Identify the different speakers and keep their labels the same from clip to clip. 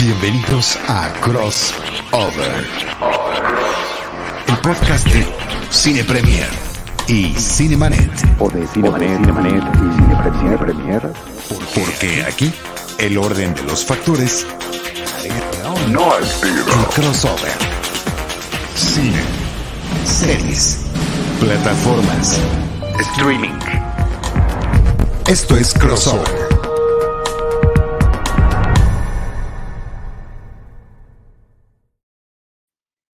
Speaker 1: Bienvenidos a Crossover, el podcast de Cine Premier y Cinemanet.
Speaker 2: O de Cinemanet, Cinemanet y Cine Premier, Premier.
Speaker 1: Porque aquí el orden de los factores
Speaker 2: no altera.
Speaker 1: el crossover. Cine, series, plataformas,
Speaker 2: Streaming.
Speaker 1: Esto es Crossover.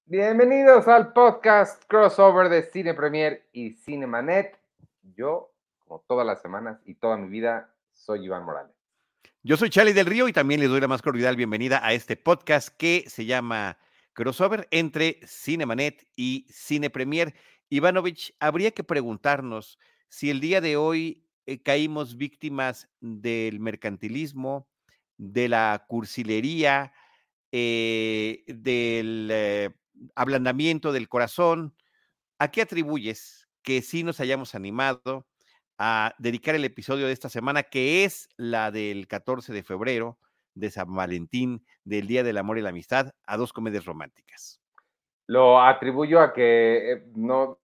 Speaker 3: Bienvenidos al podcast crossover de Cine Premier y Cinemanet. Yo, como todas las semanas y toda mi vida, soy Iván Morales.
Speaker 4: Yo soy Charlie del Río y también les doy la más cordial bienvenida a este podcast que se llama Crossover entre Cinemanet y Cine Premier. Ivanovich, habría que preguntarnos si el día de hoy eh, caímos víctimas del mercantilismo, de la cursilería, eh, del eh, ablandamiento del corazón. ¿A qué atribuyes que sí nos hayamos animado a dedicar el episodio de esta semana, que es la del 14 de febrero, de San Valentín, del Día del Amor y la Amistad, a dos comedias románticas?
Speaker 3: Lo atribuyo a que eh, no,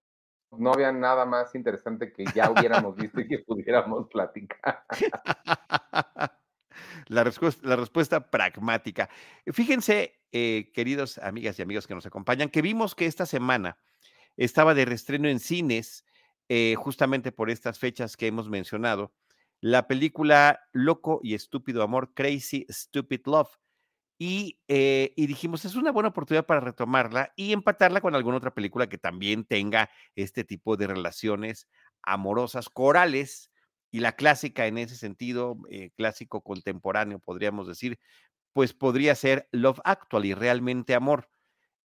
Speaker 3: no había nada más interesante que ya hubiéramos visto y que pudiéramos platicar.
Speaker 4: La respuesta, la respuesta pragmática. Fíjense, eh, queridos amigas y amigos que nos acompañan, que vimos que esta semana estaba de reestreno en cines, eh, justamente por estas fechas que hemos mencionado, la película Loco y Estúpido Amor, Crazy Stupid Love. Y, eh, y dijimos, es una buena oportunidad para retomarla y empatarla con alguna otra película que también tenga este tipo de relaciones amorosas corales y la clásica en ese sentido, eh, clásico contemporáneo, podríamos decir, pues podría ser Love Actually, realmente amor.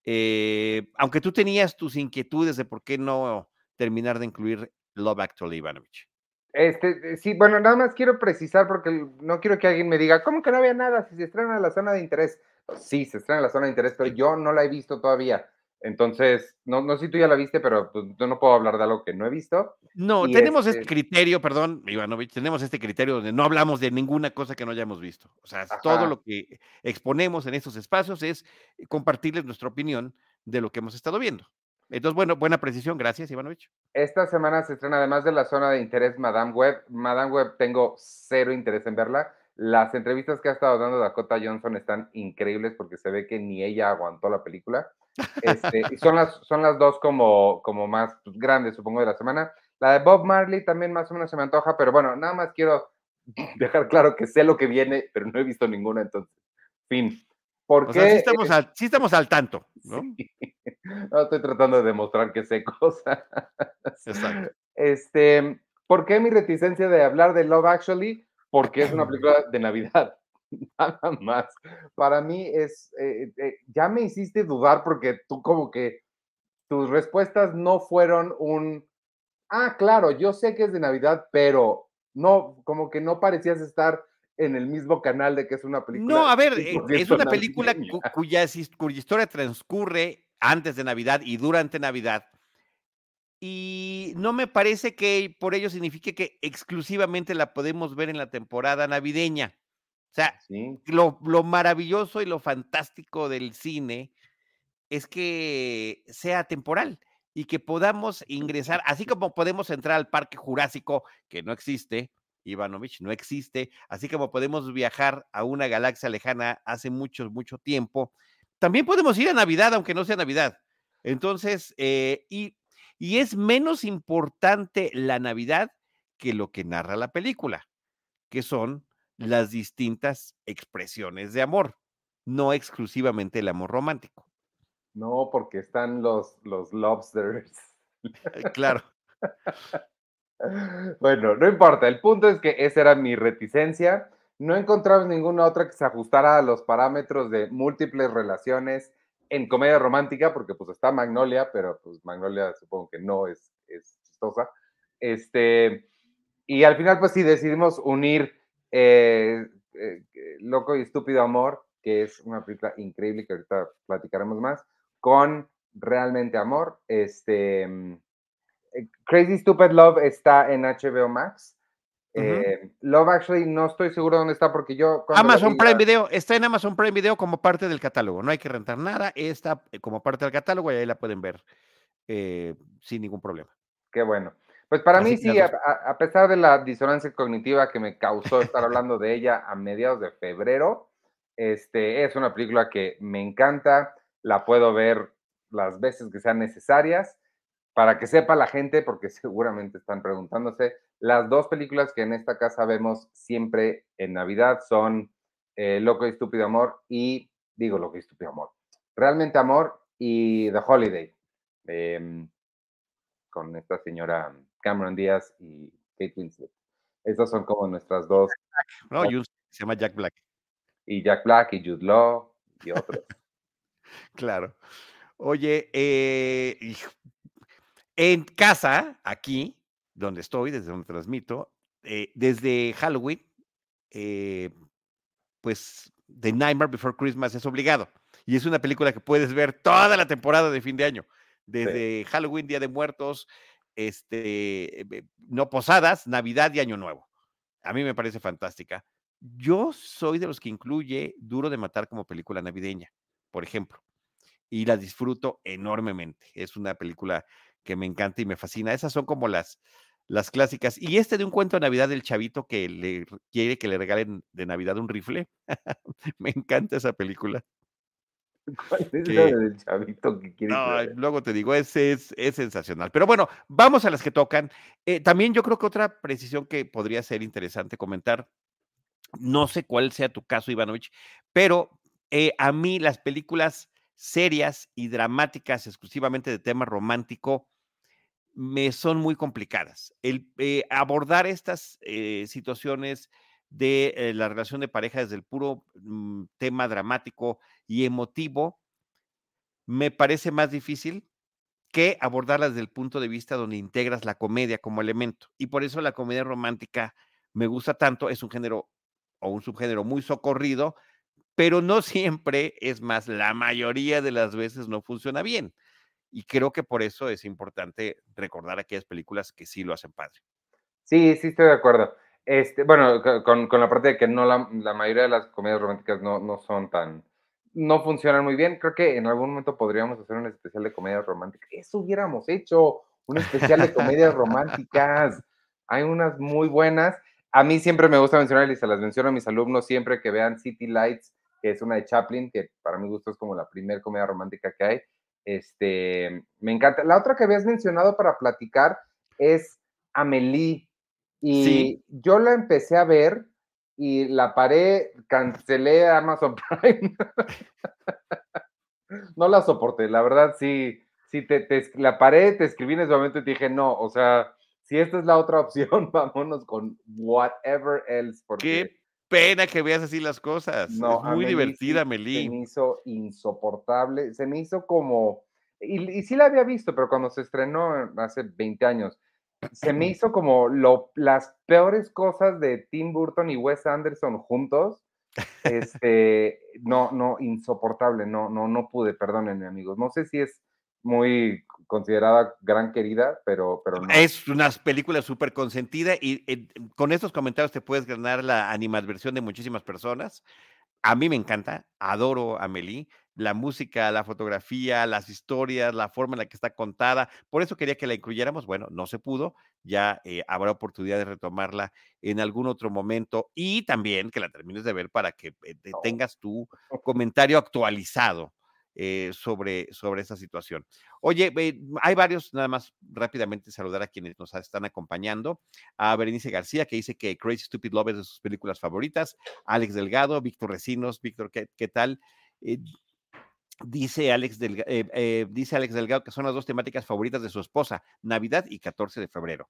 Speaker 4: Eh, aunque tú tenías tus inquietudes de por qué no terminar de incluir Love Actually, Ivanovich.
Speaker 3: Este, sí, bueno, nada más quiero precisar porque no quiero que alguien me diga, ¿cómo que no había nada si se estrena en la zona de interés? Sí, se estrena en la zona de interés, pero yo no la he visto todavía. Entonces, no, no sé si tú ya la viste, pero pues, yo no puedo hablar de algo que no he visto.
Speaker 4: No,
Speaker 3: Y
Speaker 4: tenemos
Speaker 3: este-
Speaker 4: este criterio, perdón, Ivanovich, tenemos este criterio donde no hablamos de ninguna cosa que no hayamos visto. O sea, todo lo que exponemos en estos espacios es compartirles nuestra opinión de lo que hemos estado viendo. Entonces, bueno, buena precisión, gracias, Ivanovich.
Speaker 3: Esta semana se estrena, además de la zona de interés Madame Web. Madame Web tengo cero interés en verla. Las entrevistas que ha estado dando Dakota Johnson están increíbles porque se ve que ni ella aguantó la película. Este, y son las, son las dos como, como más pues, grandes, supongo, de la semana. La de Bob Marley también más o menos se me antoja, pero bueno, nada más quiero dejar claro que sé lo que viene, pero no he visto ninguna, entonces, fin. ¿Por
Speaker 4: O
Speaker 3: qué?
Speaker 4: sea, sí estamos, al, sí estamos al tanto, ¿no?
Speaker 3: Sí. No, estoy tratando de demostrar que sé cosas.
Speaker 4: Exacto.
Speaker 3: Este, ¿por qué mi reticencia de hablar de Love Actually? Porque es una película de Navidad. Nada más. Para mí es, eh, eh, ya me hiciste dudar porque tú como que tus respuestas no fueron un, ah, claro, yo sé que es de Navidad, pero no, como que no parecías estar en el mismo canal de que es una película.
Speaker 4: No, a ver, eh,
Speaker 3: 100%
Speaker 4: es una película cu- cuya, cuya historia transcurre antes de Navidad y durante Navidad. Y no me parece que por ello signifique que exclusivamente la podemos ver en la temporada navideña. O sea,
Speaker 3: Sí,
Speaker 4: lo, lo maravilloso y lo fantástico del cine es que sea temporal y que podamos ingresar, así como podemos entrar al Parque Jurásico, que no existe, Ivanovich, no existe, así como podemos viajar a una galaxia lejana hace mucho, mucho tiempo, también podemos ir a Navidad, aunque no sea Navidad. Entonces, eh, y, y es menos importante la Navidad que lo que narra la película, que son las distintas expresiones de amor, no exclusivamente el amor romántico.
Speaker 3: no, porque están los, los lobsters.
Speaker 4: Eh, Claro.
Speaker 3: Bueno, no importa. El punto es que esa era mi reticencia. No encontramos ninguna otra que se ajustara a los parámetros de múltiples relaciones en comedia romántica, porque pues está Magnolia, pero pues Magnolia supongo que no es, es chistosa. Este, y al final pues sí decidimos unir eh, eh, eh, Loco y Estúpido Amor, que es una película increíble que ahorita platicaremos más, con Realmente Amor. Este, mm, Crazy Stupid Love está en HBO Max. Eh, Love Actually no estoy seguro dónde está porque yo...
Speaker 4: Amazon
Speaker 3: vi
Speaker 4: Prime Video, está en Amazon Prime Video como parte del catálogo, no hay que rentar nada, está como parte del catálogo y ahí la pueden ver eh, sin ningún problema.
Speaker 3: Qué bueno. Pues para
Speaker 4: Así
Speaker 3: mí sí, a, pesar de la disonancia cognitiva que me causó estar hablando de ella a mediados de febrero, este, es una película que me encanta, la puedo ver las veces que sean necesarias, para que sepa la gente, porque seguramente están preguntándose, las dos películas que en esta casa vemos siempre en Navidad son eh, Loco y Estúpido Amor y, digo Loco y Estúpido Amor, Realmente Amor y The Holiday. em, con esta señora Cameron Díaz y Kate Winslet. Estas son como nuestras dos,
Speaker 4: ¿no? Se llama Jack Black,
Speaker 3: y Jack Black y Jude Law y otros.
Speaker 4: claro. Oye, eh, en casa, aquí, donde estoy, desde donde transmito, eh, desde Halloween, eh, pues The Nightmare Before Christmas es obligado. Y es una película que puedes ver toda la temporada de fin de año, desde Halloween, Día de Muertos, este, eh, no posadas, Navidad y Año Nuevo. A mí me parece fantástica. Yo soy de los que incluye Duro de Matar como película navideña, por ejemplo, y la disfruto enormemente. Es una película que me encanta y me fascina. Esas son como las, las clásicas. Y este de un cuento de Navidad del chavito que le quiere que le regalen de Navidad un rifle. me encanta esa película.
Speaker 3: ¿Cuál es
Speaker 4: Que-
Speaker 3: la del chavito que quiere
Speaker 4: No, luego te digo, es, es, es sensacional. Pero bueno, vamos a las que tocan. Eh, también yo creo que otra precisión que podría ser interesante comentar, no sé cuál sea tu caso, Ivanovich, pero eh, a mí las películas serias y dramáticas exclusivamente de tema romántico me son muy complicadas. El eh, abordar estas situaciones de eh, la relación de pareja desde el puro mm, tema dramático y emotivo me parece más difícil que abordarlas desde el punto de vista donde integras la comedia como elemento. Y por eso la comedia romántica me gusta tanto, es un género o un subgénero muy socorrido, pero no siempre, es más, la mayoría de las veces no funciona bien. Y creo que por eso es importante recordar aquellas películas que sí lo hacen padre.
Speaker 3: Sí, sí, estoy de acuerdo. Este, bueno, co- con, con la parte de que no la, la mayoría de las comedias románticas no, no son tan, no funcionan muy bien. Creo que en algún momento podríamos hacer un especial de comedias románticas. Eso hubiéramos hecho, un especial de comedias románticas. Hay unas muy buenas. A mí siempre me gusta mencionar, y se las menciono a mis alumnos siempre que vean City Lights, que es una de Chaplin, que para mi gusto es como la primera comedia romántica que hay. Este, me encanta. La otra que habías mencionado para platicar es Amelie. Y
Speaker 4: Sí.
Speaker 3: yo la empecé a ver y la paré, cancelé Amazon Prime. no la soporté, la verdad sí, sí te, te la paré, te escribí en ese momento y te dije, no, o sea, si esta es la otra opción, vámonos con whatever else, porque
Speaker 4: Qué pena que veas así las cosas.
Speaker 3: no,
Speaker 4: es muy
Speaker 3: Amelie
Speaker 4: divertida,
Speaker 3: sí Se me hizo insoportable, se me hizo como, y, y sí la había visto, pero cuando se estrenó hace 20 años, se me hizo como lo, las peores cosas de Tim Burton y Wes Anderson juntos. Este, no, no, insoportable, no, no, no pude, perdónenme, amigos. No sé si es muy considerada gran querida, pero, pero no.
Speaker 4: Es una película súper consentida y eh, con estos comentarios te puedes ganar la animadversión de muchísimas personas. A mí me encanta, adoro a Amelie, la música, la fotografía, las historias, la forma en la que está contada. Por eso quería que la incluyéramos. Bueno, no se pudo, ya eh, habrá oportunidad de retomarla en algún otro momento y también que la termines de ver para que eh, te- tengas tu comentario actualizado eh, sobre, sobre esa situación. Oye, eh, hay varios, nada más rápidamente saludar a quienes nos están acompañando. A Berenice García, que dice que Crazy Stupid Love es de sus películas favoritas. Alex Delgado, Víctor Recinos, Víctor, ¿qué, qué tal? Eh, dice, Alex eh, eh, dice Alex Delgado que son las dos temáticas favoritas de su esposa, Navidad y 14 de febrero.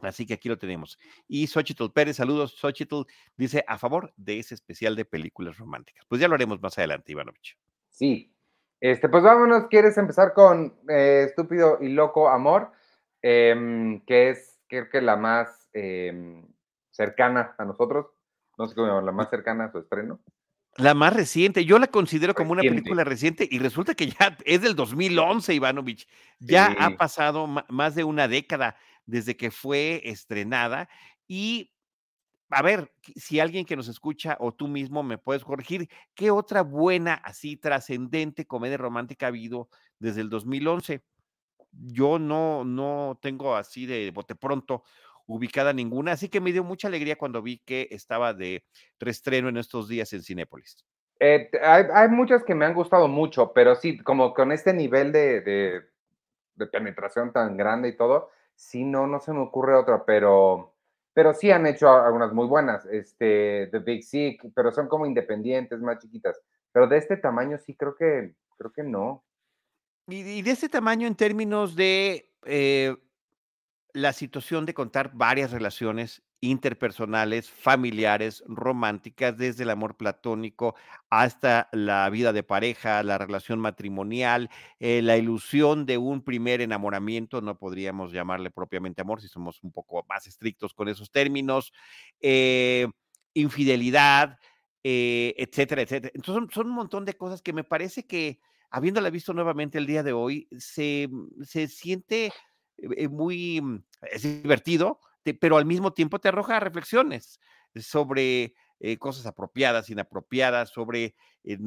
Speaker 4: Así que aquí lo tenemos. Y Xochitl Pérez, saludos. Xochitl dice a favor de ese especial de películas románticas. Pues ya lo haremos más adelante, Ivanovich.
Speaker 3: Sí. Este, pues vámonos, ¿quieres empezar con eh, Estúpido y Loco Amor? Em, que es, creo que la más em, cercana a nosotros. No sé cómo la más cercana a su estreno.
Speaker 4: La más reciente, yo la considero como una película reciente y resulta que ya es del 2011, Ya
Speaker 3: Sí.
Speaker 4: ha pasado más de una década desde que fue estrenada Y a ver, si alguien que nos escucha o tú mismo me puedes corregir, ¿qué otra buena, así trascendente comedia romántica ha habido desde el 2011? Yo no, no tengo así de bote pronto ubicada ninguna, así que me dio mucha alegría cuando vi que estaba de reestreno en estos días en Cinépolis.
Speaker 3: Eh, hay, hay, muchas que me han gustado mucho, pero sí, como con este nivel de, de, de, penetración tan grande y todo, sí, no, no se me ocurre otra, pero, pero sí han hecho algunas muy buenas, este, The Big Sick, pero son como independientes, más chiquitas, pero de este tamaño sí creo que, creo que no.
Speaker 4: Y, y de este tamaño en términos de eh, la situación de contar varias relaciones interpersonales, familiares, románticas, desde el amor platónico hasta la vida de pareja, la relación matrimonial, eh, la ilusión de un primer enamoramiento, no podríamos llamarle propiamente amor si somos un poco más estrictos con esos términos, eh, infidelidad, eh, etcétera, etcétera. Entonces son, son, un montón de cosas que me parece que, habiéndola visto nuevamente el día de hoy, se, se siente eh, muy, mm, es divertido, pero al mismo tiempo te arroja reflexiones sobre eh, cosas apropiadas, inapropiadas, sobre eh,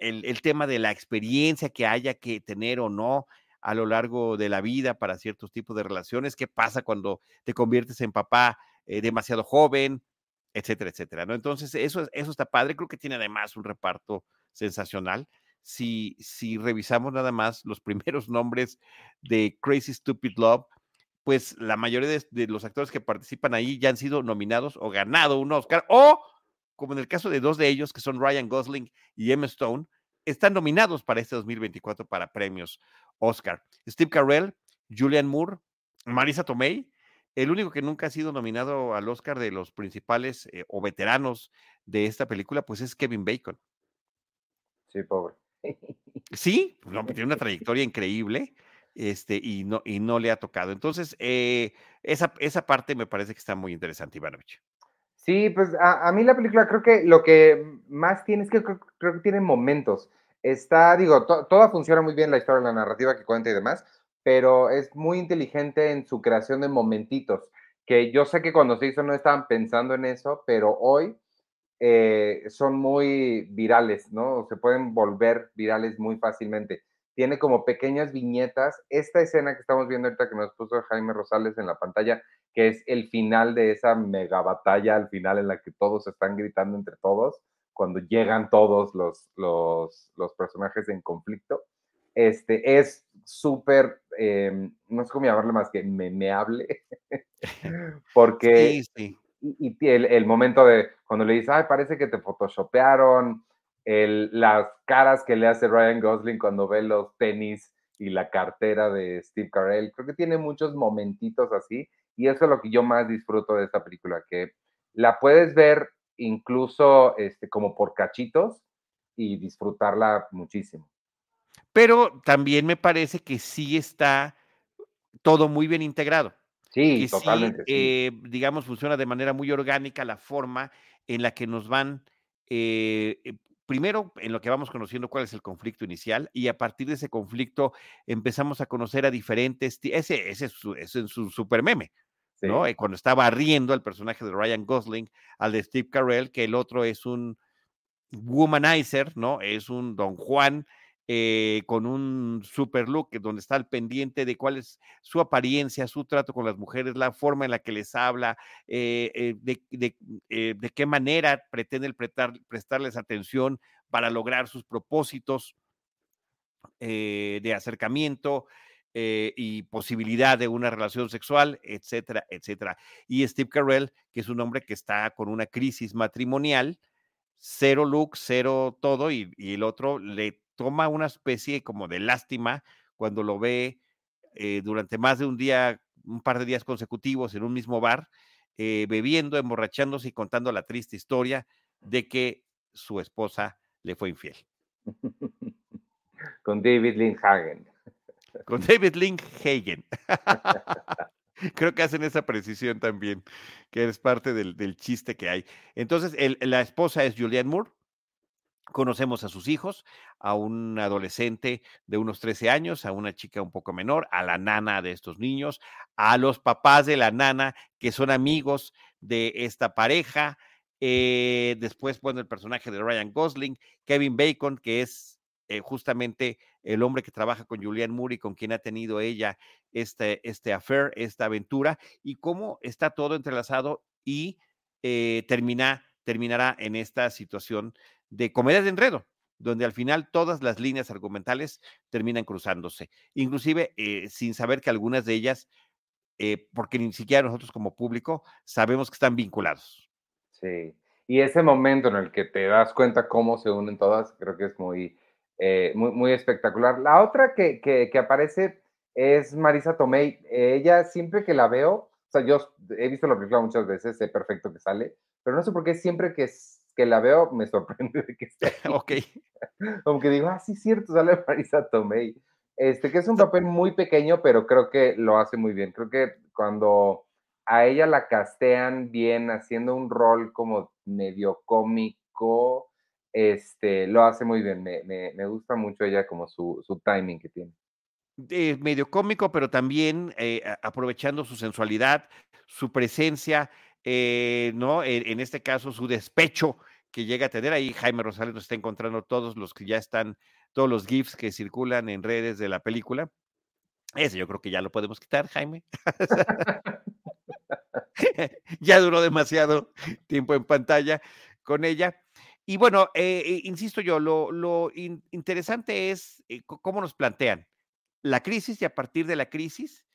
Speaker 4: el, tema de la experiencia que haya que tener o no a lo largo de la vida para ciertos tipos de relaciones, qué pasa cuando te conviertes en papá demasiado joven, etcétera, etcétera, ¿no? Entonces, eso, eso está padre, creo que tiene además un reparto sensacional si, revisamos nada más los primeros nombres de Crazy Stupid Love, pues la mayoría de, de, los actores que participan ahí ya han sido nominados o ganado un Oscar, o como en el caso de dos de ellos, que son Ryan Gosling y Emma Stone, están nominados para este 2024 para premios Oscar. Steve Carell, Julian Moore, Marisa Tomei, el único que nunca ha sido nominado al Oscar de los principales eh, o veteranos de esta película, pues es Kevin Bacon.
Speaker 3: Sí, pobre.
Speaker 4: Sí, no, tiene una trayectoria increíble este, y, no, y no le ha tocado. Entonces, eh, esa, esa parte me parece que está muy interesante, Ivanovich.
Speaker 3: Sí, pues a, a, mí la película creo que lo que más tiene es que creo, creo que tiene momentos. Está, digo, to, toda funciona muy bien la historia, la narrativa que cuenta y demás, pero es muy inteligente en su creación de momentitos, que yo sé que cuando se hizo no estaban pensando en eso, pero hoy eh, son muy virales, ¿no? Se pueden volver virales muy fácilmente. Tiene como pequeñas viñetas. Esta escena que estamos viendo ahorita que nos puso Jaime Rosales en la pantalla, que es el final de esa mega batalla, al final en la que todos están gritando entre todos, cuando llegan todos los, los, los personajes en conflicto. Este es súper, eh, no sé cómo llamarle más que memeable, porque sí, sí y, el, momento de cuando le dice, ay, parece que te photoshopearon, las caras que le hace Ryan Gosling cuando ve los tenis y la cartera de Steve Carell, creo que tiene muchos momentitos así, y eso es lo que yo más disfruto de esta película, que la puedes ver incluso este, como por cachitos y disfrutarla muchísimo.
Speaker 4: Pero también me parece que sí está todo muy bien integrado.
Speaker 3: Sí, totalmente.
Speaker 4: Sí, eh, digamos, funciona de manera muy orgánica la forma en la que nos van, eh, primero, en lo que vamos conociendo cuál es el conflicto inicial, y a partir de ese conflicto empezamos a conocer a diferentes, ese, ese, es, su, ese es su super meme, sí. ¿no? Eh, cuando estaba riendo el personaje de Ryan Gosling al de Steve Carell, que el otro es un womanizer, ¿no? Es un Don Juan eh, con un super look donde está al pendiente de cuál es su apariencia, su trato con las mujeres, la forma en la que les habla, eh, eh, de, qué manera pretende prestar, prestarles atención para lograr sus propósitos de acercamiento. y posibilidad de una relación sexual, etcétera, etcétera. Y Steve Carell, que es un hombre que está con una crisis matrimonial, cero look, cero todo, y, y el otro le toma una especie como de lástima cuando lo ve eh, durante más de un día, un par de días consecutivos en un mismo bar, eh, bebiendo, emborrachándose y contando la triste historia de que su esposa le fue infiel.
Speaker 3: Con David Lynn Hagen.
Speaker 4: Con David Lynn Hagen. Creo que hacen esa precisión también, que es parte del, del chiste que hay. Entonces, el, la esposa es Julianne Moore, Conocemos a sus hijos, a un adolescente de unos 13 años, a una chica un poco menor, a la nana de estos niños, a los papás de la nana, que son amigos de esta pareja. Eh, después, bueno, el personaje de Ryan Gosling, Kevin Bacon, que es eh, justamente el hombre que trabaja con Julianne Moore y con quien ha tenido ella este, este affair, esta aventura, y cómo está todo entrelazado y eh, termina, terminará en esta situación de comedia de enredo, donde al final todas las líneas argumentales terminan cruzándose, inclusive eh, sin saber que algunas de ellas, porque ni siquiera nosotros como público sabemos que están vinculados.
Speaker 3: Sí, y ese momento en el que te das cuenta cómo se unen todas, creo que es muy, eh, muy, muy, espectacular. La otra que, que, aparece es Marisa Tomei. Ella siempre que la veo, o sea, yo he visto la película muchas veces, sé perfecto que sale, pero no sé por qué siempre que, que la veo me sorprende de que esté.
Speaker 4: ok.
Speaker 3: Como que digo, ah, sí, cierto, sale Marisa Tomei. Este, que es un papel muy pequeño, pero creo que lo hace muy bien. Creo que cuando a ella la castean bien, haciendo un rol como medio cómico, este, lo hace muy bien. Me, me, gusta mucho ella como su, su timing que tiene.
Speaker 4: de medio cómico, pero también eh, aprovechando su sensualidad, su presencia, eh, ¿no? En, este caso, su despecho que llega a tener. Ahí Jaime Rosales nos está encontrando todos los que ya están, todos los GIFs que circulan en redes de la película. Ese yo creo que ya lo podemos quitar, Jaime. ya duró demasiado tiempo en pantalla con ella. Y bueno, eh, eh, insisto yo, lo, interesante es eh, cómo nos plantean la crisis y a partir de la crisis,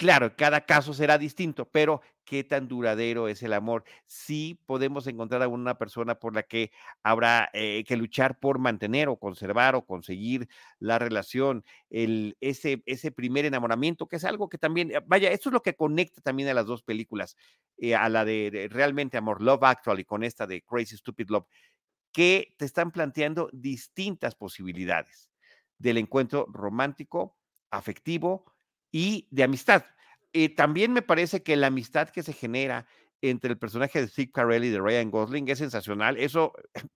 Speaker 4: claro, cada caso será distinto, pero qué tan duradero es el amor. Sí podemos encontrar a una persona por la que habrá que luchar por mantener o conservar o conseguir la relación, el, ese, primer enamoramiento, que es algo que también, vaya, esto es lo que conecta también a las dos películas. Eh, a la de, realmente amor, Love Actually, con esta de Crazy Stupid Love, que te están planteando distintas posibilidades del encuentro romántico, afectivo y de amistad. Eh, también me parece que la amistad que se genera entre el personaje de Steve Carell y de Ryan Gosling es sensacional. Eso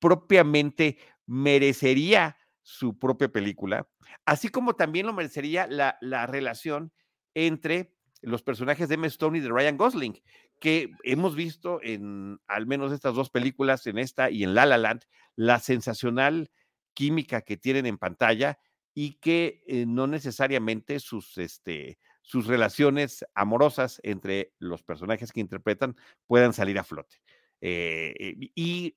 Speaker 4: propiamente merecería su propia película, así como también lo merecería la, la relación entre los personajes de Emma Stone y de Ryan Gosling, que hemos visto en al menos estas dos películas, en esta y en La La Land, la sensacional química que tienen en pantalla y que eh, no necesariamente sus, este, sus relaciones amorosas entre los personajes que interpretan puedan salir a flote. Eh, y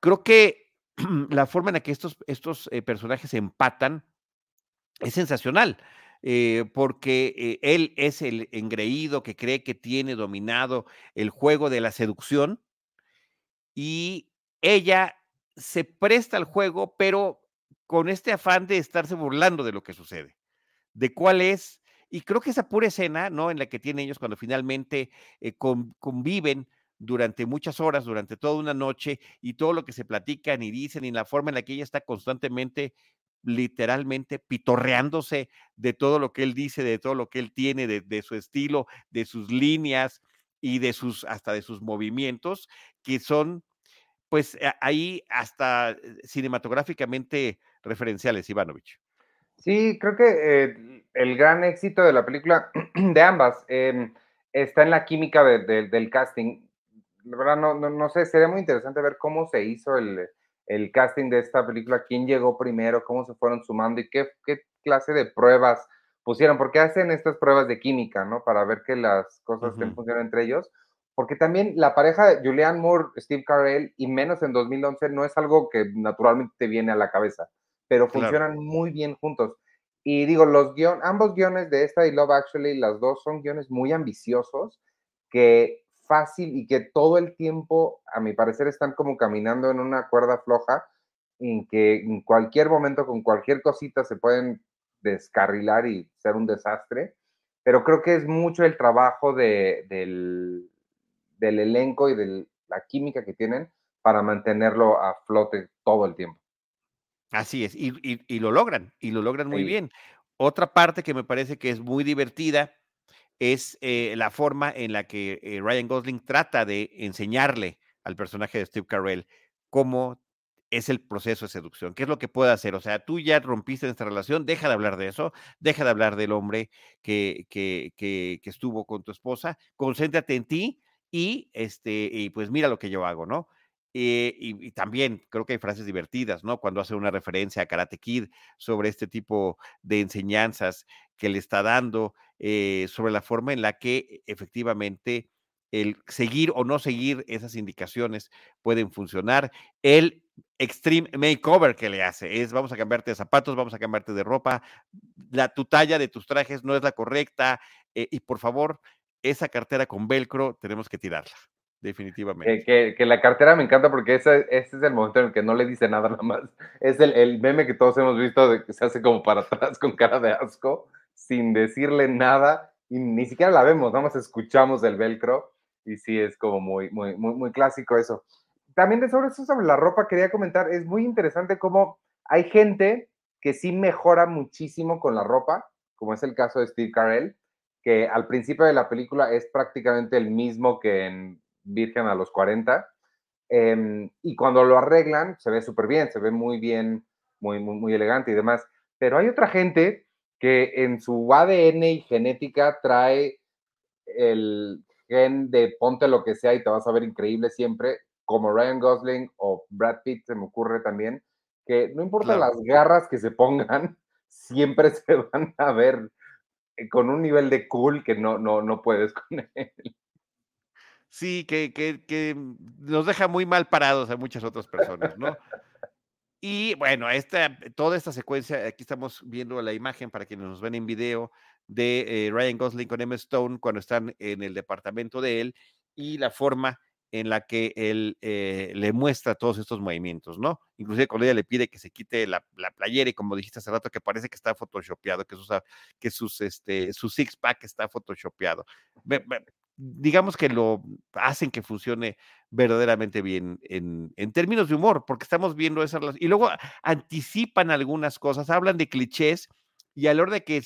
Speaker 4: creo que la forma en la que estos, estos eh, personajes empatan es sensacional. Eh, porque eh, él es el engreído que cree que tiene dominado el juego de la seducción y ella se presta al juego, pero con este afán de estarse burlando de lo que sucede, de cuál es, y creo que esa pura escena, ¿no? En la que tienen ellos cuando finalmente eh, conviven durante muchas horas, durante toda una noche, y todo lo que se platican y dicen, y la forma en la que ella está constantemente literalmente pitorreándose de todo lo que él dice, de todo lo que él tiene, de, su estilo, de sus líneas y de sus, hasta de sus movimientos, que son, pues ahí hasta eh, cinematográficamente referenciales, Ivanovich.
Speaker 3: Sí, creo que eh, el gran éxito de la película, de ambas, em, está en la química del casting. La verdad, no, no, no sé, sería muy interesante ver cómo se hizo el, el casting de esta película, quién llegó primero, cómo se fueron sumando y qué, qué clase de pruebas pusieron, porque hacen estas pruebas de química, ¿no? Para ver que las cosas estén funcionando entre ellos. Porque también la pareja de Julianne Moore, Steve Carell, y menos en 2011, no es algo que naturalmente te viene a la cabeza, pero funcionan muy bien juntos. Y digo, los guion, ambos guiones de esta y Love Actually, las dos son guiones muy ambiciosos que fácil y que todo el tiempo, a mi parecer, están como caminando en una cuerda floja, en que en cualquier momento, con cualquier cosita, se pueden descarrilar y ser un desastre. Pero creo que es mucho el trabajo de, del, del, elenco y de la química que tienen para mantenerlo a flote todo el tiempo.
Speaker 4: Así es, y, y, lo logran, y lo logran muy bien. Otra parte que me parece que es muy divertida es eh, la forma en la que eh, Ryan Gosling trata de enseñarle al personaje de Steve Carell cómo es el proceso de seducción. ¿Qué es lo que puede hacer? O sea, tú ya rompiste esta relación, deja de hablar de eso, deja de hablar del hombre que, que, que, que estuvo con tu esposa, concéntrate en ti y, este, y pues mira lo que yo hago, ¿no? Eh, y, también creo que hay frases divertidas, ¿no? Cuando hace una referencia a Karate Kid sobre este tipo de enseñanzas que le está dando, eh, sobre la forma en la que efectivamente el seguir o no seguir esas indicaciones pueden funcionar. El extreme makeover que le hace es vamos a cambiarte de zapatos, vamos a cambiarte de ropa, la, tu talla de tus trajes no es la correcta eh, y por favor, esa cartera con velcro tenemos que tirarla. Definitivamente.
Speaker 3: Que, la cartera me encanta porque ese, es el momento en el que no le dice nada nada más. Es el, el, meme que todos hemos visto de que se hace como para atrás con cara de asco, sin decirle nada, y ni siquiera la vemos, nada más escuchamos el velcro, y sí es como muy, muy, muy, muy clásico eso. También de sobre eso, sobre la ropa, quería comentar, es muy interesante cómo hay gente que sí mejora muchísimo con la ropa, como es el caso de Steve Carell, que al principio de la película es prácticamente el mismo que en Virgen a los 40. Em, y cuando lo arreglan, se ve súper bien, se ve muy bien, muy, muy, muy elegante y demás. Pero hay otra gente que en su ADN y genética trae el gen de ponte lo que sea y te vas a ver increíble siempre, como Ryan Gosling o Brad Pitt, se me ocurre también, que no importa las garras que se pongan, siempre se van a ver con un nivel de cool que no, no, no puedes con él.
Speaker 4: Sí, que, que, que, nos deja muy mal parados a muchas otras personas, ¿no? Y bueno, esta, toda esta secuencia, aquí estamos viendo la imagen para quienes nos ven en video de eh, Ryan Gosling con Emma Stone cuando están en el departamento de él y la forma en la que él eh, le muestra todos estos movimientos, ¿no? Inclusive cuando ella le pide que se quite la, playera y como dijiste hace rato, que parece que está photoshopeado, que, sus, que sus, este, su six pack está photoshopeado digamos que lo hacen que funcione verdaderamente bien en, en, términos de humor, porque estamos viendo esas y luego anticipan algunas cosas, hablan de clichés y a la hora de que,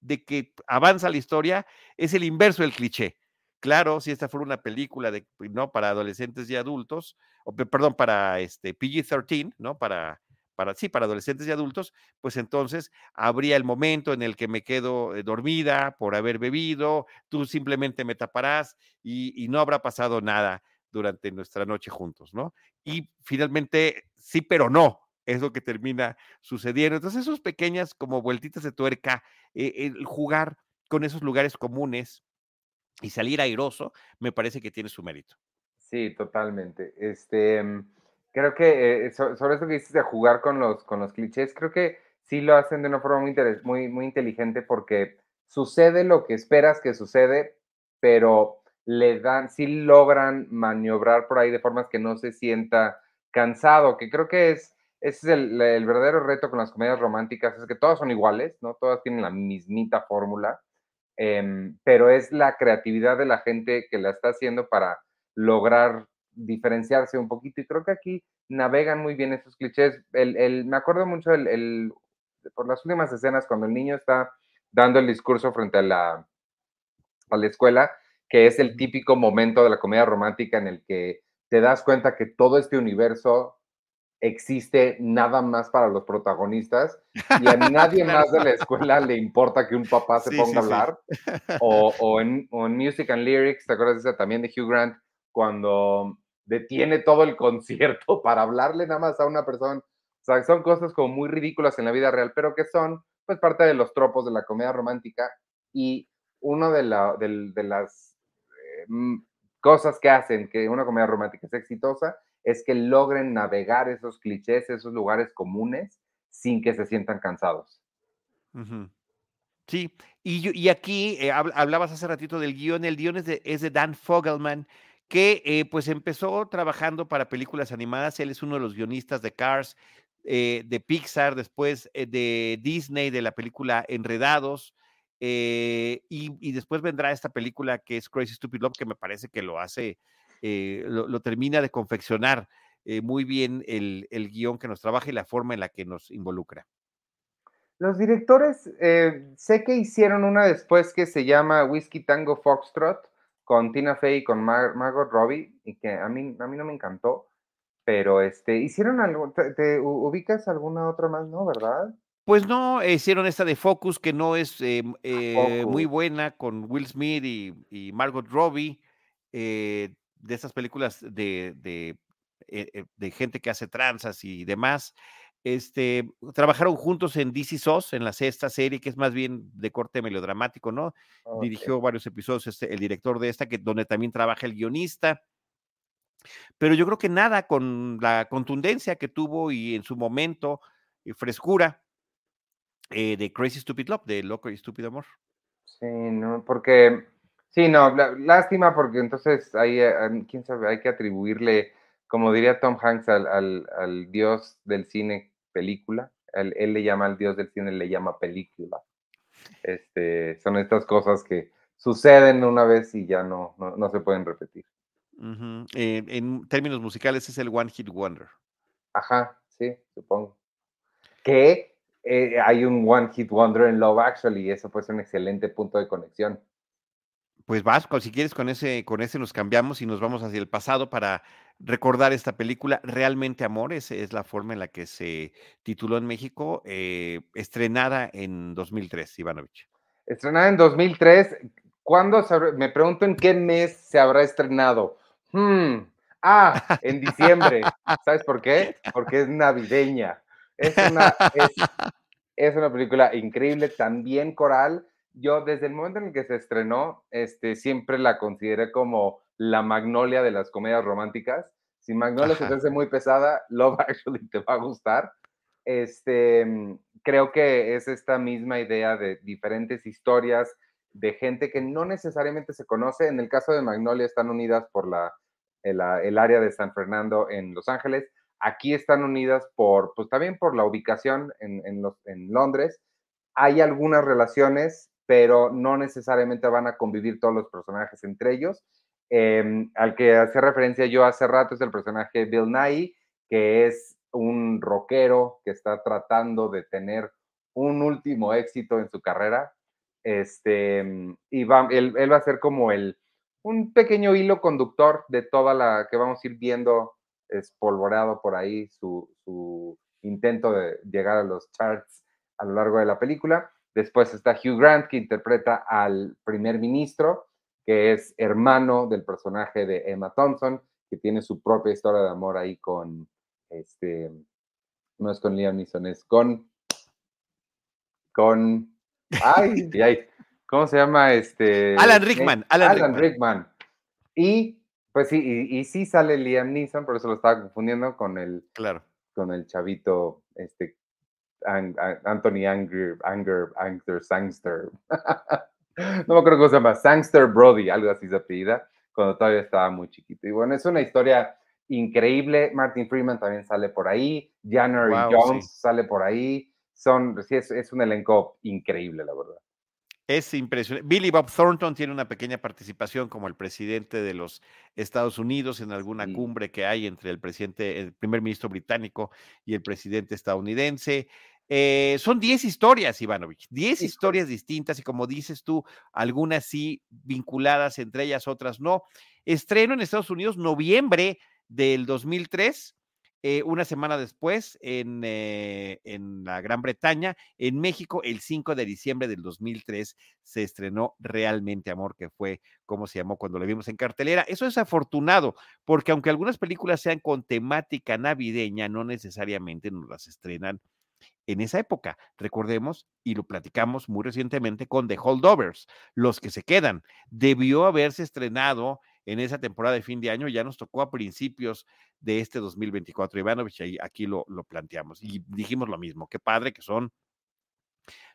Speaker 4: de que avanza la historia es el inverso del cliché. Claro, si esta fuera una película de, no para adolescentes y adultos, o perdón, para este PG-13, ¿no? Para para sí, para adolescentes y adultos, pues entonces habría el momento en el que me quedo eh, dormida por haber bebido, tú simplemente me taparás y, no habrá pasado nada durante nuestra noche juntos, ¿no? Y finalmente, sí, pero no, es lo que termina sucediendo. Entonces, esas pequeñas como vueltitas de tuerca, eh, el jugar con esos lugares comunes y salir airoso, me parece que tiene su mérito.
Speaker 3: Sí, totalmente. Este, mm, creo que eh, sobre eso que dices de jugar con los, con los clichés, creo que sí lo hacen de una forma muy, muy, muy inteligente porque sucede lo que esperas que sucede, pero le dan, sí logran maniobrar por ahí de formas que no se sienta cansado, que creo que es, ese es el, verdadero reto con las comedias románticas, es que todas son iguales, ¿no? Todas tienen la mismita fórmula, em, pero es la creatividad de la gente que la está haciendo para lograr diferenciarse un poquito y creo que aquí navegan muy bien esos clichés. El, me acuerdo mucho el, por las últimas escenas cuando el niño está dando el discurso frente a la, a la escuela, que es el típico momento de la comedia romántica en el que te das cuenta que todo este universo existe nada más para los protagonistas y a nadie más de la escuela le importa que un papá se ponga a hablar. O, o, en, o, en, Music and Lyrics, ¿te acuerdas de esa también de Hugh Grant? Cuando detiene todo el concierto para hablarle nada más a una persona. O sea, son cosas como muy ridículas en la vida real, pero que son pues parte de los tropos de la comedia romántica y una de, la, de, las eh, mm, cosas que hacen que una comedia romántica es exitosa es que logren navegar esos clichés, esos lugares comunes sin que se sientan cansados.
Speaker 4: Sí, y, y aquí eh, hablabas hace ratito del guion, el guion es de, es de Dan Fogelman, que eh, pues empezó trabajando para películas animadas. Él es uno de los guionistas de Cars, eh, de Pixar, después eh, de Disney, de la película Enredados. Y, después vendrá esta película que es Crazy Stupid Love, que me parece que lo hace, lo, termina de confeccionar muy bien el, el, guion que nos trabaja y la forma en la que nos involucra.
Speaker 3: Los directores, sé que hicieron una después que se llama Whiskey Tango Foxtrot, con Tina Fey y con Margot Robbie, y que a mí, a mí no me encantó, Pero este, hicieron algo, te, te ubicas alguna otra más, ¿no? ¿Verdad?
Speaker 4: Pues no, hicieron esta de Focus, que no es eh, eh, muy buena, con Will Smith y, y Margot Robbie, eh, de esas películas de, de, eh, de gente que hace tranzas y demás. Este, trabajaron juntos en DC SOS, en la sexta serie, que es más bien de corte melodramático, ¿no? Dirigió varios episodios este, el director de esta, que, donde también trabaja el guionista. Pero yo creo que nada con la contundencia que tuvo y en su momento, y frescura, eh, de Crazy Stupid Love, de Loco y Estúpido Amor.
Speaker 3: Sí, no, porque, sí, no, lástima porque entonces ahí, eh, quién sabe, hay que atribuirle, como diría Tom Hanks, al, al- al dios del cine película. Él, él le llama al dios del cine, le llama película. Este, son estas cosas que suceden una vez y ya no, no, no se pueden repetir.
Speaker 4: Ujú, eh, en términos musicales es el One Hit Wonder.
Speaker 3: Ajá, sí, supongo. Que eh, hay un One Hit Wonder en Love Actually y eso puede ser un excelente punto de conexión.
Speaker 4: Pues Vasco, si quieres con ese, con ese nos cambiamos y nos vamos hacia el pasado para recordar esta película, Realmente Amor, esa es la forma en la que se tituló en México, eh, estrenada en 2003, Ivanovich.
Speaker 3: Estrenada en 2003. ¿Cuándo Me pregunto en qué mes se habrá estrenado. Hmm, Ah, en diciembre. ¿Sabes por qué? Porque es navideña. Es una, es, es una película increíble, también coral. Yo desde el momento en el que se estrenó, este, siempre la consideré como la magnolia de las comedias románticas. Si Magnolia se te
Speaker 4: Ajá.
Speaker 3: hace muy pesada, Love Actually te va a gustar. Este, creo que es esta misma idea de diferentes historias de gente que no necesariamente se conoce. En el caso de Magnolia están unidas por la, el, a- el área de San Fernando en Los Ángeles. Aquí están unidas por, pues también por la ubicación en, en, los, en Londres. Hay algunas relaciones, pero no necesariamente van a convivir todos los personajes entre ellos. Eh, al que hace referencia yo hace rato es el personaje Bill Nye, que es un rockero que está tratando de tener un último éxito en su carrera. Este, y va, él, él va a ser como el, un pequeño hilo conductor de toda la que vamos a ir viendo espolvoreado por ahí su, su intento de llegar a los charts a lo largo de la película. Después está Hugh Grant, que interpreta al primer ministro, que es hermano del personaje de Emma Thompson, que tiene su propia historia de amor ahí con, este, no es con Liam Neeson, es con, con, ay, ay, ¿cómo se llama este?
Speaker 4: Alan Rickman, Alan,
Speaker 3: Alan
Speaker 4: Rickman.
Speaker 3: Rickman. Y, pues sí, y, y, sí sale Liam Neeson, por eso lo estaba confundiendo con el,
Speaker 4: Claro.
Speaker 3: con el chavito, este, An, An, Anthony Anger, Anger, Anger Sangster. no me acuerdo cómo se llama, Sangster Brody, algo así se apellida, cuando todavía estaba muy chiquito. Y bueno, es una historia increíble. Martin Freeman también sale por ahí, January
Speaker 4: Wow,
Speaker 3: Jones
Speaker 4: sí.
Speaker 3: sale por ahí. Son, sí, es, es un elenco increíble, la verdad.
Speaker 4: Es impresionante. Billy Bob Thornton tiene una pequeña participación como el presidente de los Estados Unidos en alguna
Speaker 3: Sí.
Speaker 4: cumbre que hay entre el presidente, el primer ministro británico y el presidente estadounidense. Eh, son 10 historias, Ivanovich, 10
Speaker 3: Híjole.
Speaker 4: historias distintas y como dices tú, algunas sí vinculadas entre ellas, otras no. Estreno en Estados Unidos noviembre del 2003. Eh, una semana después en, eh, en, la Gran Bretaña, en México, el 5 de diciembre del 2003 se estrenó Realmente Amor, que fue como se llamó cuando lo vimos en cartelera. Eso es afortunado, porque aunque algunas películas sean con temática navideña, no necesariamente nos las estrenan en esa época. Recordemos, y lo platicamos muy recientemente con The Holdovers, los que se quedan. Debió haberse estrenado en esa temporada de fin de año, ya nos tocó a principios de este 2024. Ivanovich, ahí, aquí lo, lo planteamos y dijimos lo mismo, qué padre que son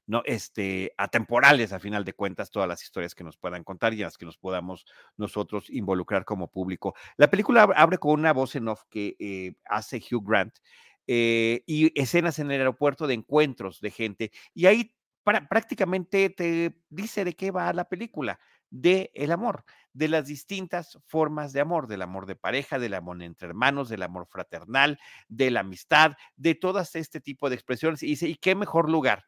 Speaker 4: no, este, atemporales a final de cuentas todas las historias que nos puedan contar y en las que nos podamos nosotros involucrar como público. La película abre con una voz en off que eh, hace Hugh Grant eh, y escenas en el aeropuerto de encuentros de gente y ahí prácticamente te dice de qué va la película, de el amor, de las distintas formas de amor, del amor de pareja, del amor entre hermanos, del amor fraternal, de la amistad, de todas este tipo de expresiones. Y dice, ¿y qué mejor lugar?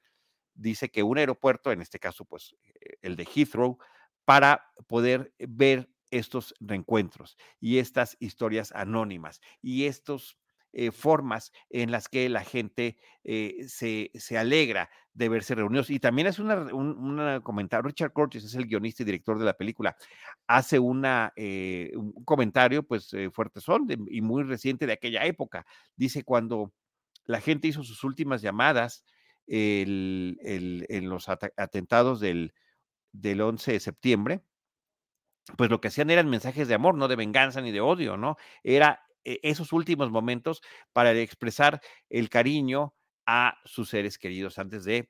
Speaker 4: Dice que un aeropuerto, en este caso, pues el de Heathrow, para poder ver estos reencuentros y estas historias anónimas y estos eh, formas en las que la gente eh, se, se, alegra de verse reunidos. Y también es una, un, una comentario, Richard Curtis es el guionista y director de la película, hace una, eh, un comentario pues fuerte son y muy reciente de aquella época. Dice cuando la gente hizo sus últimas llamadas el, el, en los atentados del, del 11 de septiembre, pues lo que hacían eran mensajes de amor, no de venganza ni de odio, ¿no? Era esos últimos momentos para expresar el cariño a sus seres queridos antes de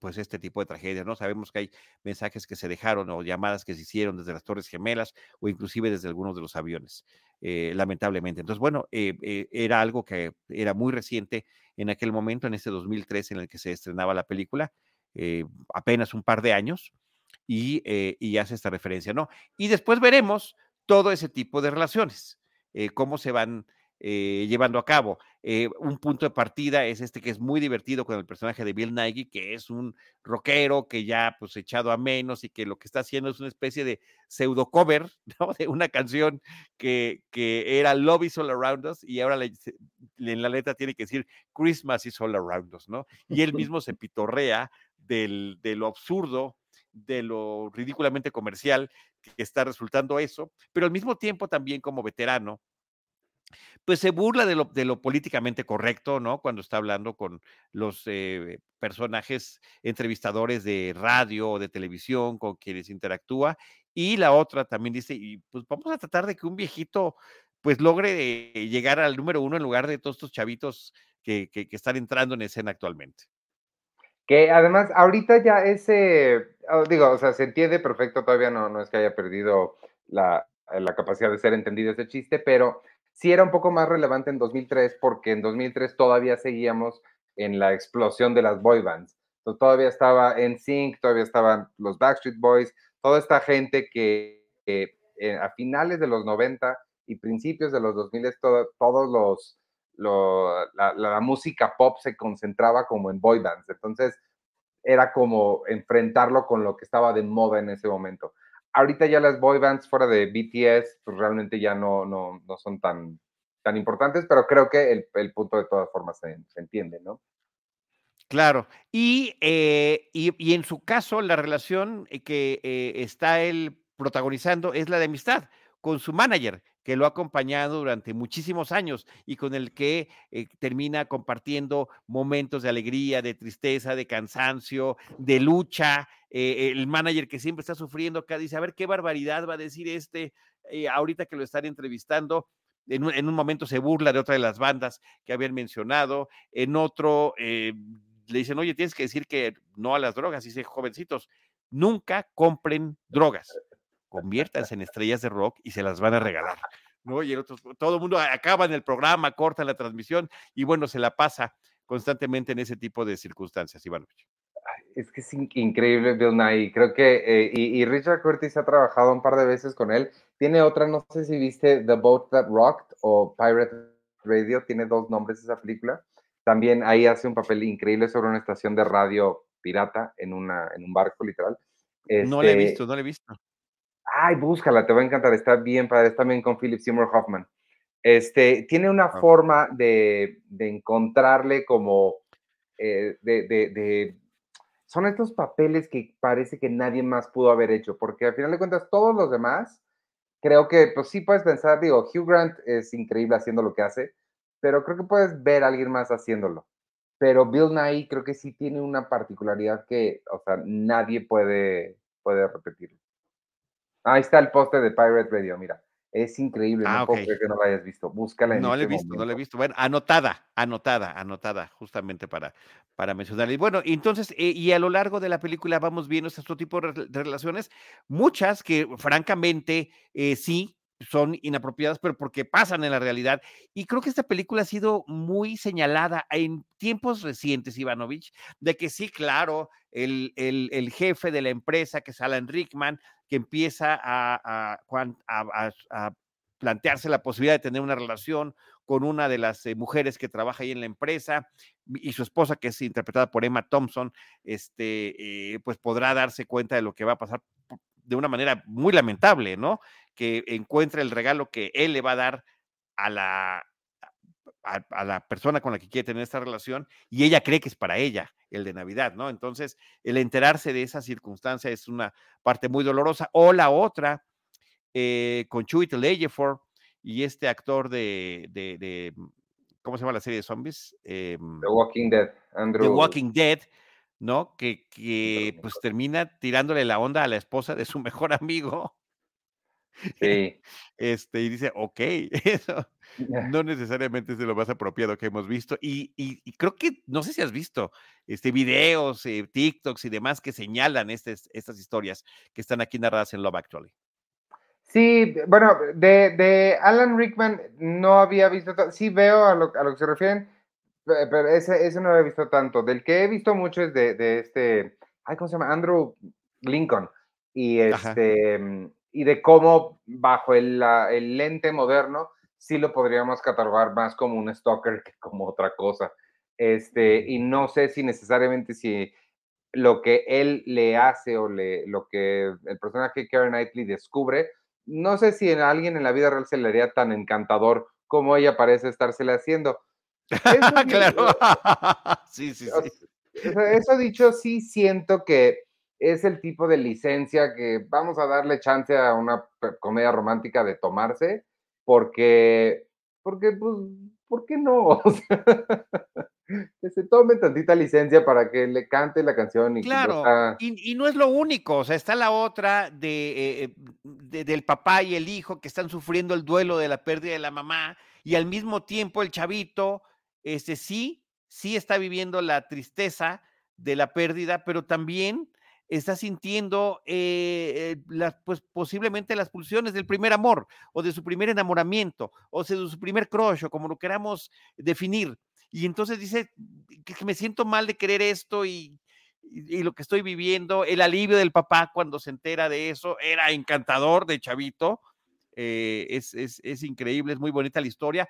Speaker 4: pues este tipo de tragedias, ¿no? Sabemos que hay mensajes que se dejaron o llamadas que se hicieron desde las Torres Gemelas o inclusive desde algunos de los aviones, eh, lamentablemente. Entonces, bueno, eh, eh, era algo que era muy reciente en aquel momento, en ese 2003 en el que se estrenaba la película, apenas un par de años, y, y hace esta referencia, ¿no? Y después veremos todo ese tipo de relaciones. Eh, cómo se van eh, llevando a cabo. Eh, un punto de partida es este que es muy divertido con el personaje de Bill Nighy, que es un rockero que ya pues echado a menos y que lo que está haciendo es una especie de pseudo cover, ¿no? De una canción que, que era Love is All Around Us y ahora en la letra tiene que decir Christmas is All Around Us, ¿no? Y él mismo se pitorrea del, de lo absurdo de lo ridículamente comercial que está resultando eso, pero al mismo tiempo también como veterano, pues se burla de lo, de lo políticamente correcto, ¿no? Cuando está hablando con los eh, personajes entrevistadores de radio o de televisión con quienes interactúa. Y la otra también dice, y pues vamos a tratar de que un viejito pues logre eh, llegar al número uno en lugar de todos estos chavitos que, que, que están entrando en escena actualmente.
Speaker 3: Que además, ahorita ya ese, digo, o sea, se entiende perfecto, todavía no, no es que haya perdido la, la capacidad de ser entendido ese chiste, pero sí era un poco más relevante en 2003 porque en 2003 todavía seguíamos en la explosión de las boy bands. Entonces, todavía estaba en Sync, todavía estaban los Backstreet Boys, toda esta gente que, que eh, a finales de los 90 y principios de los 2000 todo, todos los lo, la, la, música pop se concentraba como en boy bands. Entonces, era como enfrentarlo con lo que estaba de moda en ese momento. Ahorita ya las boy bands fuera de BTS, pues realmente ya no, no, no son tan, tan importantes, pero creo que el, el punto de todas formas se, se entiende, ¿no?
Speaker 4: Claro, y, eh, y, y, en su caso, la relación que eh, está él protagonizando es la de amistad con su manager, que lo ha acompañado durante muchísimos años y con el que eh, termina compartiendo momentos de alegría, de tristeza, de cansancio, de lucha. Eh, el manager que siempre está sufriendo acá dice, a ver qué barbaridad va a decir este eh, ahorita que lo están entrevistando. En un, en un, momento se burla de otra de las bandas que habían mencionado, en otro le dicen, oye, tienes que decir que no a las drogas, dice, jovencitos, nunca compren drogas conviértanse en estrellas de rock y se las van a regalar. ¿no? Y el otro, todo el mundo acaba en el programa, corta la transmisión y bueno, se la pasa constantemente en ese tipo de circunstancias, Ivanovich.
Speaker 3: Es que es increíble Bill Nye. Creo que, eh, y, y, Richard Curtis ha trabajado un par de veces con él. Tiene otra, no sé si viste The Boat That Rocked o Pirate Radio, tiene dos nombres esa película. También ahí hace un papel increíble sobre una estación de radio pirata en, una, en un barco, literal.
Speaker 4: Este, no le he visto, no le he visto.
Speaker 3: Ay, búscala, te va a encantar, está bien padre, está también con Philip Seymour Hoffman. Este, tiene una ah. forma de, de, encontrarle como, eh, de, de, de, son estos papeles que parece que nadie más pudo haber hecho, porque al final de cuentas todos los demás, creo que, pues sí puedes pensar, digo, Hugh Grant es increíble haciendo lo que hace, pero creo que puedes ver a alguien más haciéndolo. Pero Bill Nye creo que sí tiene una particularidad que, o sea, nadie puede, puede repetirlo. Ahí está el poste de Pirate Radio, mira. Es increíble, ah, no okay. puedo que no lo hayas visto. Búscala en
Speaker 4: No
Speaker 3: este
Speaker 4: lo he visto,
Speaker 3: momento.
Speaker 4: no lo he visto. Bueno, anotada, anotada, anotada, justamente para, para mencionarle. Bueno, entonces, eh, y a lo largo de la película vamos viendo este tipo de relaciones, muchas que francamente eh, sí son inapropiadas, pero porque pasan en la realidad. Y creo que esta película ha sido muy señalada en tiempos recientes, Ivanovich, de que sí, claro, el, el, el jefe de la empresa, que es Alan Rickman, que empieza a, plantearse la posibilidad de tener una relación con una de las eh, mujeres que trabaja ahí en la empresa y su esposa, que es interpretada por Emma Thompson, este, eh, pues podrá darse cuenta de lo que va a pasar de una manera muy lamentable, ¿no? que encuentra el regalo que él le va a dar a la, a, la persona con la que quiere tener esta relación y ella cree que es para ella el de Navidad, ¿no? Entonces, el enterarse de esa circunstancia es una parte muy dolorosa. O la otra, eh, con Chuit Ejiofor y este actor de, de, ¿cómo se llama la serie de zombies?
Speaker 3: Eh, The Walking Dead,
Speaker 4: Andrew. The Walking Dead, ¿no? Que, que pues termina tirándole la onda a la esposa de su mejor amigo.
Speaker 3: Sí.
Speaker 4: Este, y dice, ok, eso no necesariamente es de lo más apropiado que hemos visto. Y, y, creo que, no sé si has visto este, videos, eh, TikToks y demás que señalan estas, estas historias que están aquí narradas en Love Actually.
Speaker 3: Sí, bueno, de, de Alan Rickman no había visto, sí veo a lo, a lo que se refieren, pero ese, ese, no había visto tanto. Del que he visto mucho es de, de este, ay, ¿cómo se llama? Andrew Lincoln. Y este, y de cómo bajo el, el lente moderno sí lo podríamos catalogar más como un stalker que como otra cosa. Este, y no sé si necesariamente si lo que él le hace o le, lo que el personaje Karen Knightley descubre, no sé si a alguien en la vida real se le haría tan encantador como ella parece estársele haciendo.
Speaker 4: claro. sí, sí, sí.
Speaker 3: Eso dicho, sí siento que es el tipo de licencia que vamos a darle chance a una comedia romántica de tomarse porque, porque, pues, ¿por qué no? que se tome tantita licencia para que le cante la canción. Y
Speaker 4: claro, y, no es lo único, o sea, está la otra de, eh, del papá y el hijo que están sufriendo el duelo de la pérdida de la mamá y al mismo tiempo el chavito, este sí, sí está viviendo la tristeza de la pérdida, pero también está sintiendo eh, las, pues, posiblemente las pulsiones del primer amor o de su primer enamoramiento o de su primer crush o como lo queramos definir. Y entonces dice que, me siento mal de querer esto y, y, lo que estoy viviendo, el alivio del papá cuando se entera de eso, era encantador de Chavito, eh, es, es, es, increíble, es muy bonita la historia.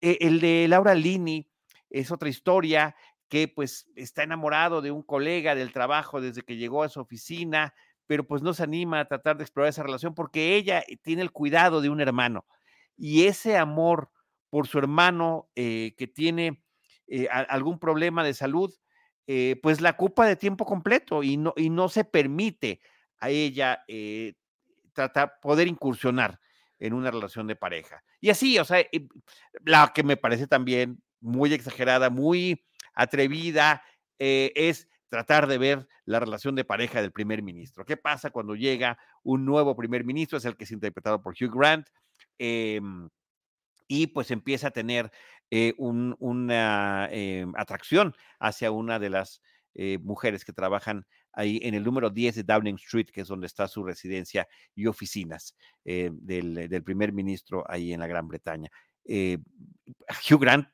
Speaker 4: Eh, el de Laura Lini es otra historia, que pues está enamorado de un colega del trabajo desde que llegó a su oficina, pero pues no se anima a tratar de explorar esa relación porque ella eh, tiene el cuidado de un hermano. Y ese amor por su hermano eh, que tiene eh, algún problema de salud, pues la ocupa de tiempo completo y no, y no se permite a ella tratar, poder incursionar en una relación de pareja. Y así, o sea, la que me parece también muy exagerada, muy atrevida, eh, es tratar de ver la relación de pareja del primer ministro. ¿Qué pasa cuando llega un nuevo primer ministro? Es el que es interpretado por Hugh Grant. Em, y pues empieza a tener eh, una em, atracción hacia una de las eh, mujeres que trabajan ahí en el número 10 de Downing Street, que es donde está su residencia y oficinas del, del, primer ministro ahí en la Gran Bretaña. Hugh Grant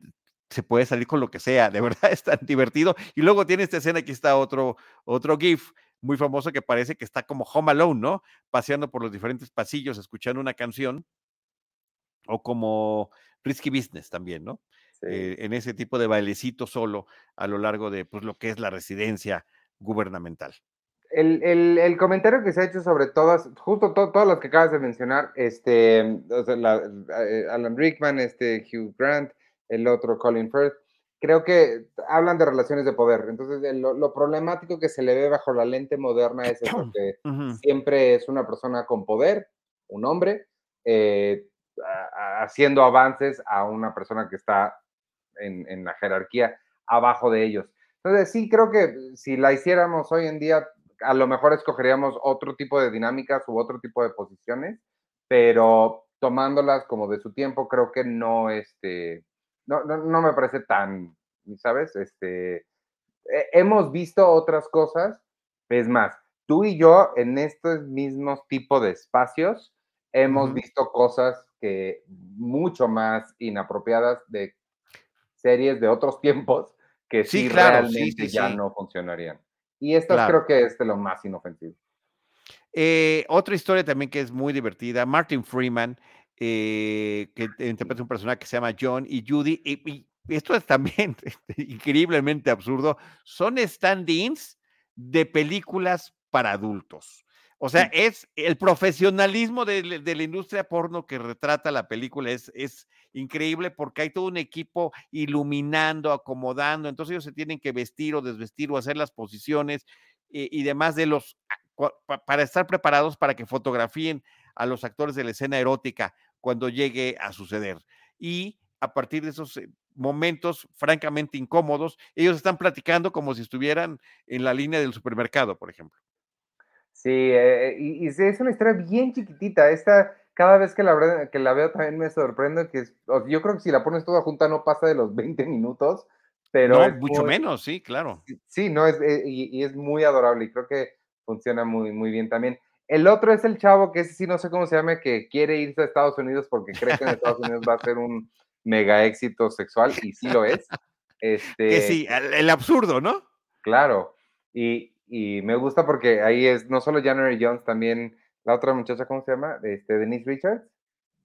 Speaker 4: se puede salir con lo que sea, de verdad es tan divertido. Y luego tiene esta escena, aquí está otro, otro GIF muy famoso que parece que está como Home Alone, ¿no? Paseando por los diferentes pasillos, escuchando una canción, o como Risky Business también, ¿no? Eh, en ese tipo de bailecito solo a lo largo de pues, lo que es la residencia gubernamental.
Speaker 3: El, el, comentario que se ha hecho sobre todas, justo todas las que acabas de mencionar, este, eh, Alan Rickman, este, Hugh Grant, el otro Colin Firth, creo que hablan de relaciones de poder. Entonces, lo, problemático que se le ve bajo la lente moderna es eso, que siempre es una persona con poder, un hombre, eh, haciendo avances a una persona que está en, en, la jerarquía abajo de ellos. Entonces, sí, creo que si la hiciéramos hoy en día, a lo mejor escogeríamos otro tipo de dinámicas u otro tipo de posiciones, pero tomándolas como de su tiempo, creo que no, este, no, no, me parece tan, ¿sabes? Este, hemos visto otras cosas, es más, tú y yo en estos mismos tipos de espacios hemos visto cosas que mucho más inapropiadas de series de otros tiempos que sí, realmente ya no funcionarían. Y estas creo que es de lo más inofensivo.
Speaker 4: Eh, otra historia también que es muy divertida, Martin Freeman eh, que interpreta un personaje que se llama John y Judy, y, esto es también este, increíblemente absurdo, son stand-ins de películas para adultos. O sea, es el profesionalismo de, de la industria porno que retrata la película, es, es increíble porque hay todo un equipo iluminando, acomodando, entonces ellos se tienen que vestir o desvestir o hacer las posiciones y, y demás de los, para estar preparados para que fotografíen a los actores de la escena erótica cuando llegue a suceder. Y a partir de esos eh, momentos francamente incómodos, ellos están platicando como si estuvieran en la línea del supermercado, por ejemplo.
Speaker 3: Sí, eh, y, y, es una historia bien chiquitita. Esta, cada vez que la, que la veo también me sorprende que yo creo que si la pones toda junta no pasa de los 20 minutos, pero...
Speaker 4: No, mucho muy, menos, sí, claro.
Speaker 3: Sí, no, es, eh, y, y, es muy adorable y creo que funciona muy, muy bien también. El otro es el chavo que ese sí no sé cómo se llama, que quiere irse a Estados Unidos porque cree que en Estados Unidos va a ser un mega éxito sexual y sí lo es. Este,
Speaker 4: que sí, el, el absurdo, ¿no?
Speaker 3: Claro. Y, y, me gusta porque ahí es no solo January Jones, también la otra muchacha, ¿cómo se llama? Este, Denise Richards.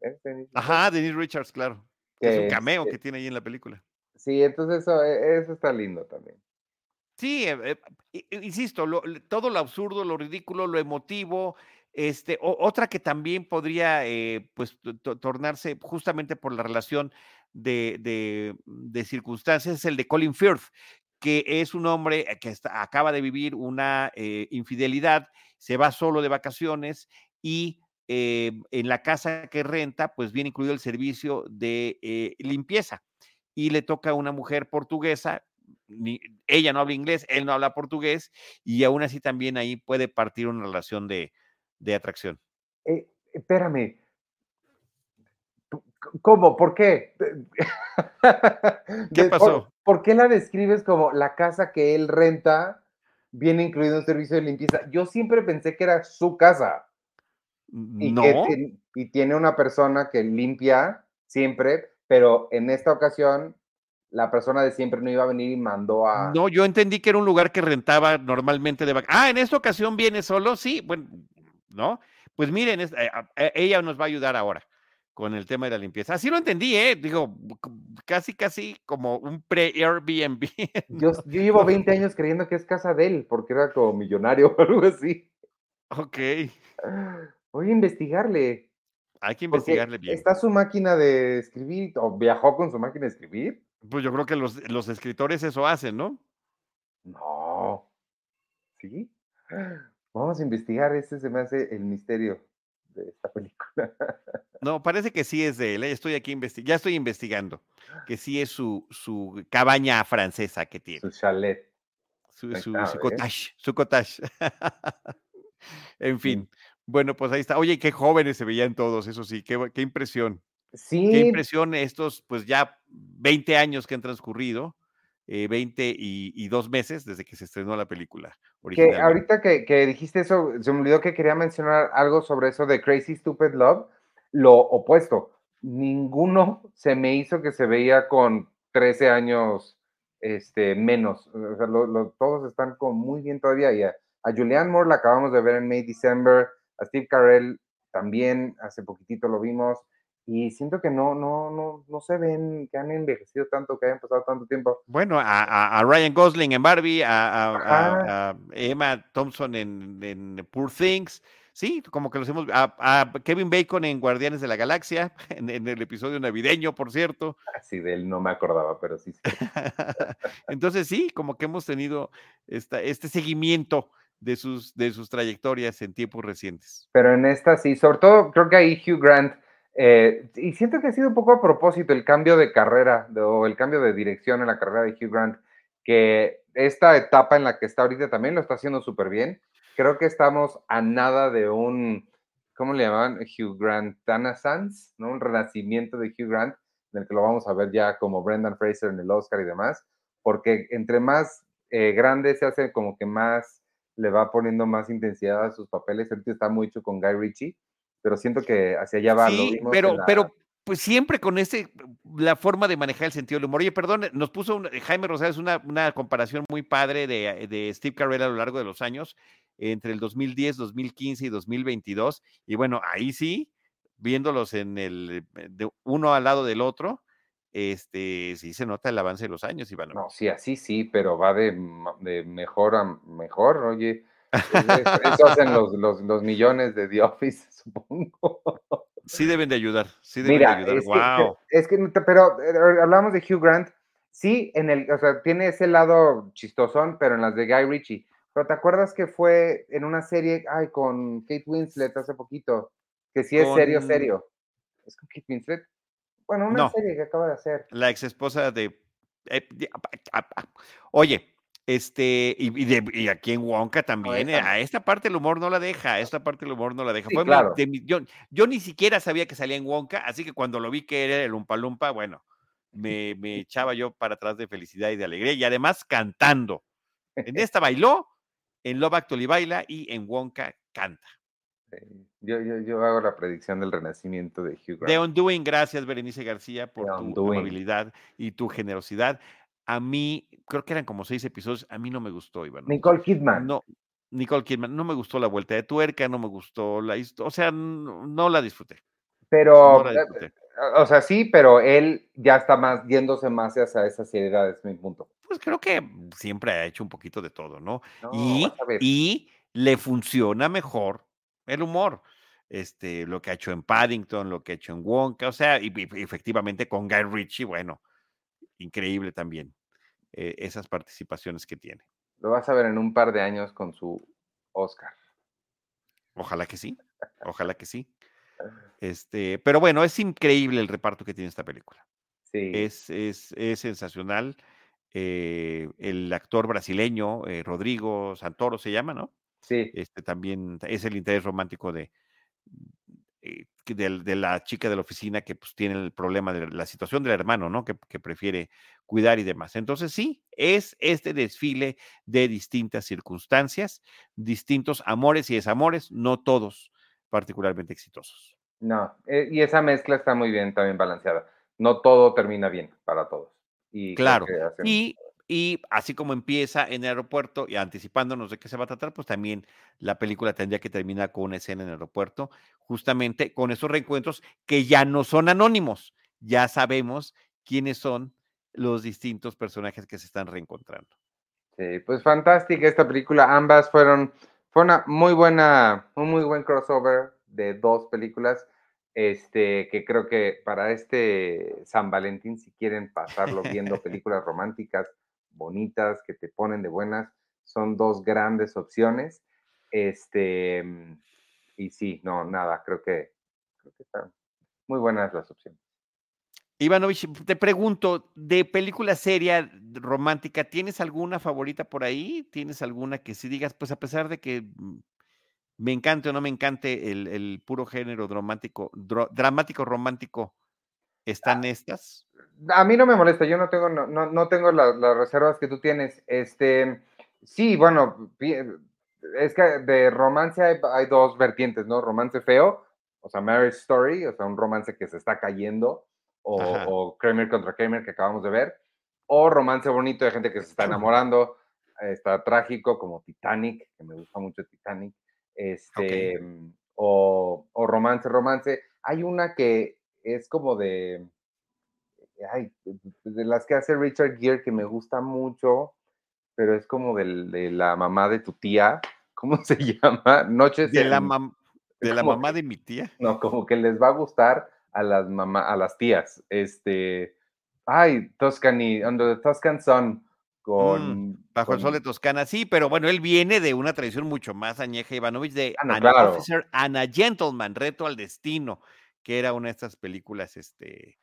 Speaker 4: ¿Eh? Denise Ajá, Denise Richards, claro. Que, es un cameo que tiene ahí en la película.
Speaker 3: Sí, entonces eso, e, eso está lindo también.
Speaker 4: Sí, eh, eh, insisto, todo lo absurdo, lo ridículo, lo emotivo, este, otra que también podría eh, pues tornarse justamente por la relación de, de, circunstancias es el de Colin Firth, que es un hombre que acaba de vivir una infidelidad, se va solo de vacaciones y en la casa que renta, pues viene incluido el servicio de limpieza y le toca a una mujer portuguesa. Ni, ella no habla inglés, él no habla portugués y aún así también ahí puede partir una relación de, de atracción.
Speaker 3: Eh, espérame. ¿Cómo? ¿Por qué?
Speaker 4: ¿Qué pasó?
Speaker 3: ¿Por, ¿Por, qué la describes como la casa que él renta viene incluido un servicio de limpieza? Yo siempre pensé que era su casa.
Speaker 4: Y no.
Speaker 3: Que, y tiene una persona que limpia siempre, pero en esta ocasión la persona de siempre no iba a venir y mandó a.
Speaker 4: No, yo entendí que era un lugar que rentaba normalmente de vacaciones. Ah, en esta ocasión viene solo, sí. Bueno, ¿no? Pues miren, es, eh, eh, ella nos va a ayudar ahora con el tema de la limpieza. Así lo entendí, ¿eh? Digo, casi, casi como un pre-Airbnb.
Speaker 3: Yo, yo, llevo 20 años creyendo que es casa de él, porque era como millonario o algo así.
Speaker 4: Ok.
Speaker 3: Voy a investigarle.
Speaker 4: Hay que investigarle bien.
Speaker 3: ¿Está su máquina de escribir o viajó con su máquina de escribir?
Speaker 4: Pues yo creo que los, los escritores eso hacen, ¿no?
Speaker 3: No. ¿Sí? Vamos a investigar, ese se me hace el misterio de esta película.
Speaker 4: No, parece que sí es de él. ¿eh? Estoy aquí ya estoy investigando que sí es su, su cabaña francesa que tiene.
Speaker 3: Su chalet.
Speaker 4: Su, su, su cottage, su cottage. en fin. Sí. Bueno, pues ahí está. Oye, qué jóvenes se veían todos, eso sí, qué, qué impresión.
Speaker 3: Sí.
Speaker 4: Qué impresión estos, pues ya 20 años que han transcurrido eh, 20 y, y, dos meses desde que se estrenó la película.
Speaker 3: Que ahorita que, que, dijiste eso, se me olvidó que quería mencionar algo sobre eso de Crazy Stupid Love, lo opuesto. Ninguno se me hizo que se veía con 13 años este, menos. O sea, lo, lo, todos están como muy bien todavía. Y a, a Julianne Moore la acabamos de ver en May, December, a Steve Carell también, hace poquitito lo vimos y siento que no, no, no, no se ven que han envejecido tanto, que hayan pasado tanto tiempo.
Speaker 4: Bueno, a, a Ryan Gosling en Barbie, a, a Emma Thompson en, en, Poor Things, sí, como que los hemos, a, Kevin Bacon en Guardianes de la Galaxia, en, en, el episodio navideño, por cierto.
Speaker 3: Así de él no me acordaba, pero sí. sí.
Speaker 4: Entonces sí, como que hemos tenido esta, este seguimiento de sus, de sus trayectorias en tiempos recientes.
Speaker 3: Pero en esta sí, sobre todo creo que ahí Hugh Grant eh, y siento que ha sido un poco a propósito el cambio de carrera o el cambio de dirección en la carrera de Hugh Grant, que esta etapa en la que está ahorita también lo está haciendo súper bien. Creo que estamos a nada de un, ¿cómo le llamaban? Hugh Grant Renaissance, ¿no? Un renacimiento de Hugh Grant, en el que lo vamos a ver ya como Brendan Fraser en el Oscar y demás, porque entre más eh, grande se hace, como que más le va poniendo más intensidad a sus papeles. Ahorita está mucho con Guy Ritchie pero siento que hacia allá va.
Speaker 4: Sí, pero, la... pero pues siempre con ese, la forma de manejar el sentido del humor. Oye, perdón, nos puso un, Jaime Rosales una, una comparación muy padre de, de, Steve Carell a lo largo de los años, entre el 2010, 2015 y 2022. Y bueno, ahí sí, viéndolos en el, de uno al lado del otro, este, sí se nota el avance de los años, Iván.
Speaker 3: No, sí, así sí, pero va de, de mejor a mejor, oye. Eso, hacen los, los, los millones de The Office, supongo.
Speaker 4: Sí deben de ayudar, sí deben
Speaker 3: Mira,
Speaker 4: de ayudar.
Speaker 3: es que,
Speaker 4: wow.
Speaker 3: es que, no te- pero eh, hablamos de Hugh Grant, sí, en el, o sea, tiene ese lado chistosón, pero en las de Guy Ritchie. Pero ¿te acuerdas que fue en una serie, ay, con Kate Winslet hace poquito? Que sí es serio,
Speaker 4: Con-
Speaker 3: serio. ¿Es con Kate Winslet? Bueno, una
Speaker 4: No.
Speaker 3: serie que acaba de hacer.
Speaker 4: La ex esposa de. eh, de- Oye, este, y, y de- y aquí en Wonka también, eh, a esta parte el humor no la deja, a esta parte el humor no la deja.
Speaker 3: Sí,
Speaker 4: mi-
Speaker 3: claro.
Speaker 4: de yo, yo ni siquiera sabía que salía en Wonka, así que cuando lo vi que era el Umpa Lumpa, bueno, me, me echaba yo para atrás de felicidad y de alegría, y además cantando. En esta bailó, en Love Actually baila y en Wonka canta.
Speaker 3: Yo, yo, yo hago la predicción del renacimiento de Hugh Grant.
Speaker 4: The Undoing, gracias Berenice García por
Speaker 3: The
Speaker 4: tu amabilidad y tu generosidad. A mí, creo que eran como seis episodios, a mí no me gustó, Iván.
Speaker 3: Nicole Kidman.
Speaker 4: No, Nicole Kidman, no me gustó la vuelta de tuerca, no me gustó la historia, o sea, no, no la disfruté.
Speaker 3: pero,
Speaker 4: No la
Speaker 3: eh,
Speaker 4: disfruté.
Speaker 3: o sea, sí, pero él ya está más, yéndose más hacia esa seriedad, es mi punto.
Speaker 4: Pues creo que siempre ha hecho un poquito de todo, ¿no?
Speaker 3: No,
Speaker 4: y, y le funciona mejor el humor. Este, lo que ha hecho en Paddington, lo que ha hecho en Wonka, o sea, y, y efectivamente con Guy Ritchie, bueno, increíble también eh, esas participaciones que tiene.
Speaker 3: Lo vas a ver en un par de años con su Oscar.
Speaker 4: Ojalá que sí, ojalá que sí. Este, pero bueno, es increíble el reparto que tiene esta película.
Speaker 3: Sí.
Speaker 4: Es, es, es sensacional. Eh, el actor brasileño, eh, Rodrigo Santoro se llama, ¿no?
Speaker 3: sí.
Speaker 4: Este también es el interés romántico de, eh, del- de, la chica de la oficina que pues tiene el problema de la situación del hermano, ¿no? Que, que prefiere cuidar y demás. Entonces sí, es este desfile de distintas circunstancias, distintos amores y desamores, no todos particularmente exitosos.
Speaker 3: No, eh, y esa mezcla está muy bien también balanceada. No todo termina bien para todos. Y
Speaker 4: Claro. Y, y así como empieza en el aeropuerto y anticipándonos de qué se va a tratar, pues también la película tendría que terminar con una escena en el aeropuerto, justamente con esos reencuentros que ya no son anónimos, ya sabemos quiénes son los distintos personajes que se están reencontrando.
Speaker 3: Sí, pues fantástica esta película. Ambas fueron, fue una muy buena, un muy buen crossover de dos películas. Este, que creo que para este San Valentín, si quieren pasarlo viendo películas románticas bonitas que te ponen de buenas, son dos grandes opciones. Este, mm, y sí, no, nada, creo que, creo que están muy buenas las opciones.
Speaker 4: Ivanovich, te pregunto, de película seria romántica, ¿tienes alguna favorita por ahí? ¿Tienes alguna que si digas, pues a pesar de que mm, me encante o no me encante el, el puro género dramático, dro- dramático romántico, ¿están estas?
Speaker 3: A mí no me molesta, yo no tengo, no, no, no tengo la- las reservas que tú tienes. Este, sí, bueno, es que de romance hay, hay dos vertientes, ¿no? Romance feo, o sea, Marriage Story, o sea, un romance que se está cayendo, o, o Kramer contra Kramer que acabamos de ver, o romance bonito de gente que se está enamorando, está trágico como Titanic, que me gusta mucho Titanic, este, o, o romance, romance. Hay una que es como de, ay, de las que hace Richard Gere que me gusta mucho, pero es como del- de la mamá de tu tía, ¿cómo se llama? Noches
Speaker 4: De la, mam- de la mamá
Speaker 3: que-
Speaker 4: de mi tía.
Speaker 3: no, como que les va a gustar a las mamá, a las tías. Este, ay, Tuscany, Under the Tuscan Sun, con...
Speaker 4: Bajo el sol de Toscana, sí, pero bueno, él viene de una tradición mucho más añeja, Ivanovich, de
Speaker 3: Ah, no,
Speaker 4: An
Speaker 3: claro.
Speaker 4: Officer and a Gentleman, Reto al Destino, que era una de estas películas, este,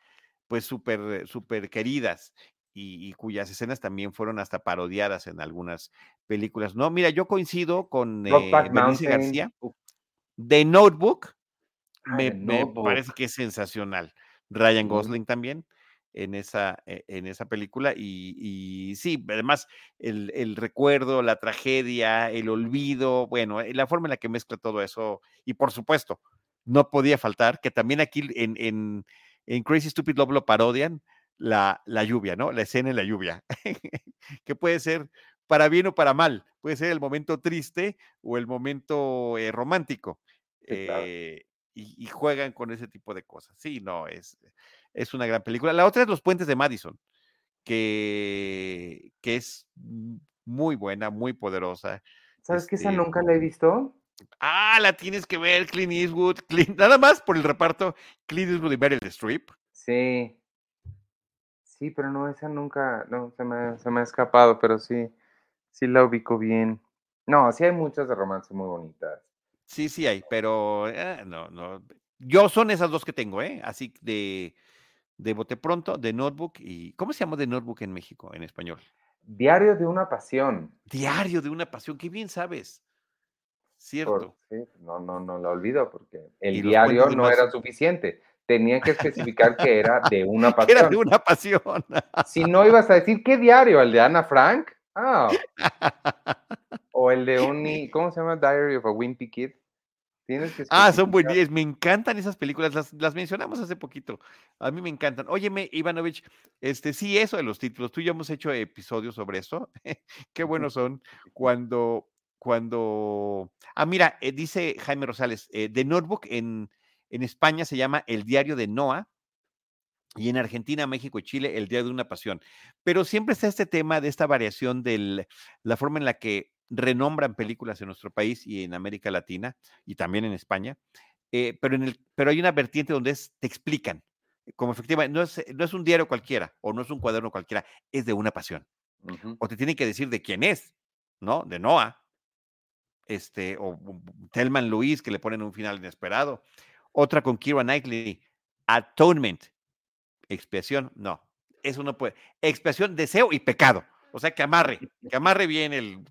Speaker 4: pues súper, súper queridas y, y cuyas escenas también fueron hasta parodiadas en algunas películas. No, mira, yo coincido con eh. García. The Notebook
Speaker 3: Ah,
Speaker 4: me, parece que es sensacional. Ryan. Gosling también en esa, eh, en esa película y, y sí, además el, el recuerdo, la tragedia, el olvido, bueno, eh, la forma en la que mezcla todo eso y por supuesto, no podía faltar que también aquí en, en, en Crazy Stupid Love lo parodian la, la lluvia, ¿no? La escena en la lluvia, que puede ser para bien o para mal, puede ser el momento triste o el momento eh, romántico.
Speaker 3: Sí, claro.
Speaker 4: eh, y, y juegan con ese tipo de cosas. Sí, no, es, es una gran película. La otra es Los Puentes de Madison, que, que es muy buena, muy poderosa.
Speaker 3: ¿Sabes que esa
Speaker 4: Este,
Speaker 3: nunca la he visto?
Speaker 4: Ah, la tienes que ver, Clint Eastwood. Clint- nada más por el reparto, Clint Eastwood y Meryl Streep.
Speaker 3: Sí. Sí, pero no, esa nunca, no, se me, se me ha escapado, pero sí, sí la ubico bien. No, sí hay muchas de romance muy bonitas.
Speaker 4: Sí, sí hay, pero eh, no, no. Yo son esas dos que tengo, ¿eh? Así de, de bote pronto, de Notebook y. ¿Cómo se llama de Notebook en México, en español?
Speaker 3: Diario de una pasión.
Speaker 4: Diario de una pasión, qué bien sabes.
Speaker 3: Por-
Speaker 4: Cierto.
Speaker 3: sí, no, no, no la olvido porque el diario no era suficiente. Tenían que especificar que era de una
Speaker 4: Que Era
Speaker 3: pasión.
Speaker 4: de una pasión.
Speaker 3: Si no ibas a decir, ¿qué diario? ¿El de Ana Frank? Ah. O el de un, ¿cómo se llama? Diary of a Wimpy Kid. Tienes que
Speaker 4: Ah, son buenísimas. Me encantan esas películas. Las, las mencionamos hace poquito. A mí me encantan. Óyeme, Ivanovich, este, sí, eso de los títulos. Tú y yo hemos hecho episodios sobre eso. Qué buenos son cuando, cuando. Ah, mira, eh, dice Jaime Rosales, eh, The Notebook en, en España se llama El Diario de Noah. Y en Argentina, México y Chile, el Día de una Pasión. Pero siempre está este tema de esta variación de la forma en la que renombran películas en nuestro país y en América Latina y también en España. eh, pero, en el, pero hay una vertiente donde es, te explican, como efectivamente, no es, no es un diario cualquiera o no es un cuaderno cualquiera, es de una pasión. O te tienen que decir de quién es, ¿no? De Noah. Este, o Telman Luis, que le ponen un final inesperado. Otra con Kira Knightley, Atonement, expiación, no, eso no puede. Expiación, deseo y pecado. O sea, que amarre, que amarre bien el,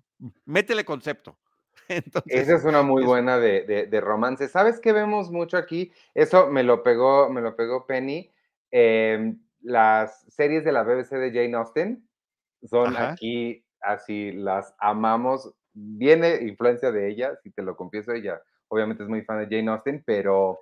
Speaker 4: métele concepto. Entonces,
Speaker 3: Esa es una muy buena de, de- de romance. ¿Sabes qué vemos mucho aquí? Eso me lo pegó, me lo pegó Penny. Em, las series de la BBC de Jane Austen son
Speaker 4: Ajá.
Speaker 3: aquí así, las amamos. Viene influencia de ella, si te lo confieso, ella obviamente es muy fan de Jane Austen, pero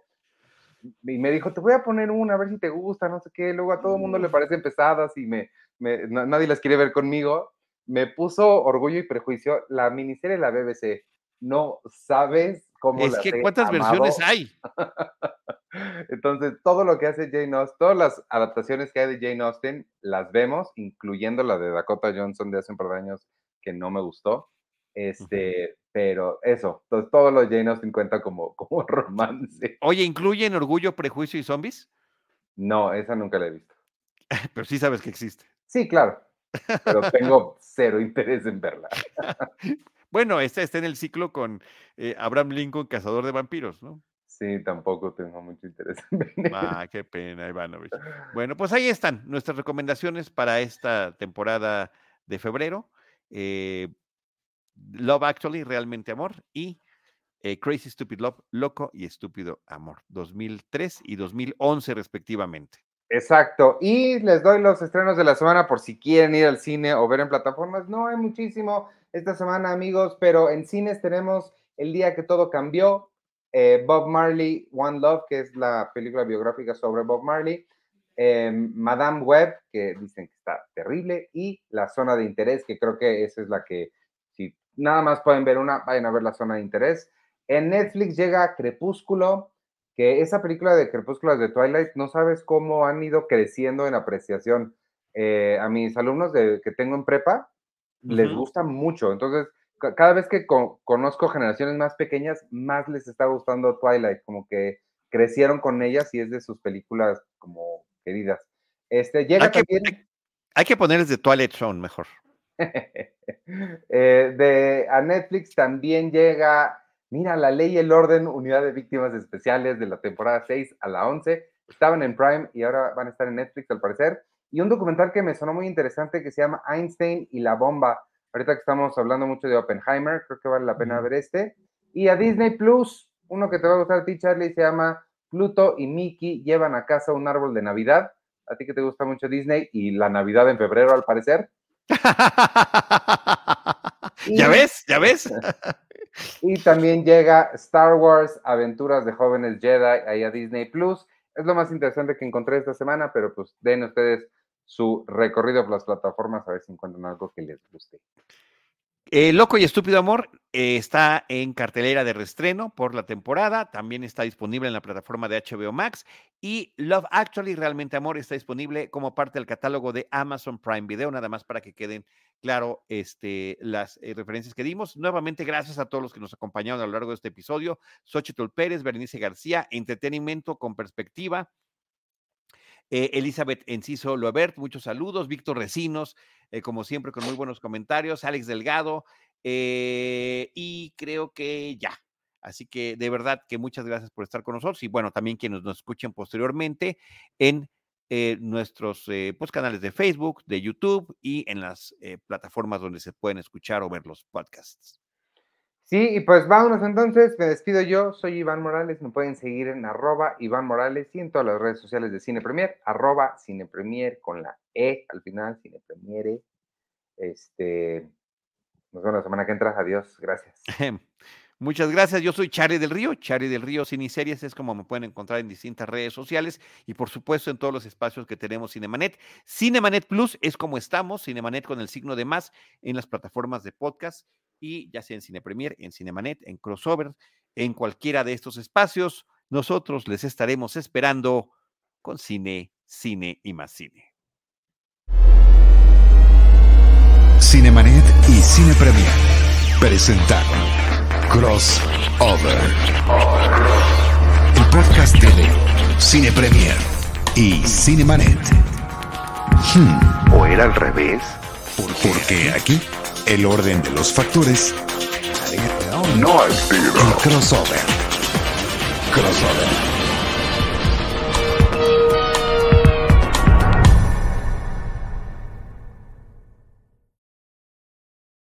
Speaker 3: y me dijo, te voy a poner una, a ver si te gusta, no sé qué. Luego a todo el mundo le parecen pesadas y me, me- na- nadie las quiere ver conmigo. Me puso Orgullo y Prejuicio, la miniserie de la BBC. No sabes cómo
Speaker 4: es
Speaker 3: las
Speaker 4: que
Speaker 3: he
Speaker 4: cuántas
Speaker 3: amado.
Speaker 4: versiones hay.
Speaker 3: Entonces, todo lo que hace Jane Austen, todas las adaptaciones que hay de Jane Austen, las vemos, incluyendo la de Dakota Johnson de hace un par de años, que no me gustó. Este, pero eso, entonces todo lo de Jane Austen cuenta como, como romance.
Speaker 4: Oye, ¿incluyen Orgullo, Prejuicio y Zombies?
Speaker 3: No, esa nunca la he visto.
Speaker 4: Pero sí sabes que existe.
Speaker 3: Sí, claro, pero tengo cero interés en verla.
Speaker 4: Bueno, esta está en el ciclo con eh, Abraham Lincoln, cazador de vampiros, ¿no?
Speaker 3: Sí, tampoco tengo mucho interés en verla.
Speaker 4: Ah, qué pena, Ivanovich. Bueno, pues ahí están nuestras recomendaciones para esta temporada de febrero. Eh, Love Actually, Realmente Amor y eh, Crazy Stupid Love, Loco y Estúpido Amor, 2003 y 2011 respectivamente.
Speaker 3: Exacto. Y les doy los estrenos de la semana por si quieren ir al cine o ver en plataformas. No hay muchísimo esta semana, amigos, pero en cines tenemos El día que todo cambió, eh, Bob Marley, One Love, que es la película biográfica sobre Bob Marley, eh, Madame Web, que dicen que está terrible, y La Zona de Interés, que creo que esa es la que, nada más pueden ver una, vayan a ver La Zona de Interés. En Netflix llega Crepúsculo, que esa película de Crepúsculo de Twilight, no sabes cómo han ido creciendo en apreciación. Eh, a mis alumnos de, que tengo en prepa, les gusta mucho. Entonces, ca- cada vez que co- conozco generaciones más pequeñas, más les está gustando Twilight, como que crecieron con ellas y es de sus películas como queridas. Este, llega
Speaker 4: Hay que,
Speaker 3: también
Speaker 4: hay- hay que ponerles de Twilight Zone mejor.
Speaker 3: Eh, de, a Netflix también llega, mira, La Ley y el Orden, Unidad de Víctimas Especiales de la temporada 6 a la 11. Estaban en Prime y ahora van a estar en Netflix al parecer. Y un documental que me sonó muy interesante que se llama Einstein y la bomba. Ahorita que estamos hablando mucho de Oppenheimer, creo que vale la pena ver este. Y a Disney Plus, uno que te va a gustar a ti, Charlie, se llama Pluto y Mickey llevan a casa un árbol de Navidad. A ti que te gusta mucho Disney y la Navidad en febrero, al parecer.
Speaker 4: ¿Ya ves? ¿Ya ves?
Speaker 3: Y también llega Star Wars, Aventuras de Jóvenes Jedi, ahí a Disney Plus. Es lo más interesante que encontré esta semana, pero pues den ustedes su recorrido por las plataformas a ver si encuentran algo que les guste.
Speaker 4: Eh, Loco y Estúpido Amor eh, está en cartelera de reestreno por la temporada, también está disponible en la plataforma de HBO Max y Love Actually, Realmente Amor, está disponible como parte del catálogo de Amazon Prime Video, nada más para que queden claro este, las eh, referencias que dimos. Nuevamente, gracias a todos los que nos acompañaron a lo largo de este episodio. Xochitl Pérez, Berenice García, entretenimiento con perspectiva. Eh, Elizabeth Enciso Loebert, muchos saludos. Víctor Recinos, eh, como siempre, con muy buenos comentarios. Alex Delgado, eh, y creo que ya. Así que de verdad que muchas gracias por estar con nosotros y bueno, también quienes nos escuchen posteriormente en nuestros pues, canales de Facebook, de YouTube y en las plataformas donde se pueden escuchar o ver los podcasts.
Speaker 3: Sí, y pues vámonos entonces, me despido yo, soy Iván Morales, me pueden seguir en arroba Iván Morales y en todas las redes sociales de Cine Premier, arroba Cine Premier con la E al final, Cine Premiere. Este, nos vemos la semana que entra, adiós, gracias.
Speaker 4: Muchas gracias, yo soy Charlie del Río, Charlie del Río Cine-Series, es como me pueden encontrar en distintas redes sociales y por supuesto en todos los espacios que tenemos Cinemanet. Cinemanet Plus es como estamos, Cinemanet con el signo de más en las plataformas de podcast y ya sea en Cine Premier, en Cinemanet, en Crossover, en cualquiera de estos espacios, nosotros les estaremos esperando con cine, cine y más cine.
Speaker 1: Cinemanet y Cine Premier presentaron Crossover, el podcast de Cine Premier y Cinemanet.
Speaker 2: Hmm, ¿O era al revés?
Speaker 1: Porque aquí el orden de los factores
Speaker 2: no
Speaker 1: el crossover. Crossover.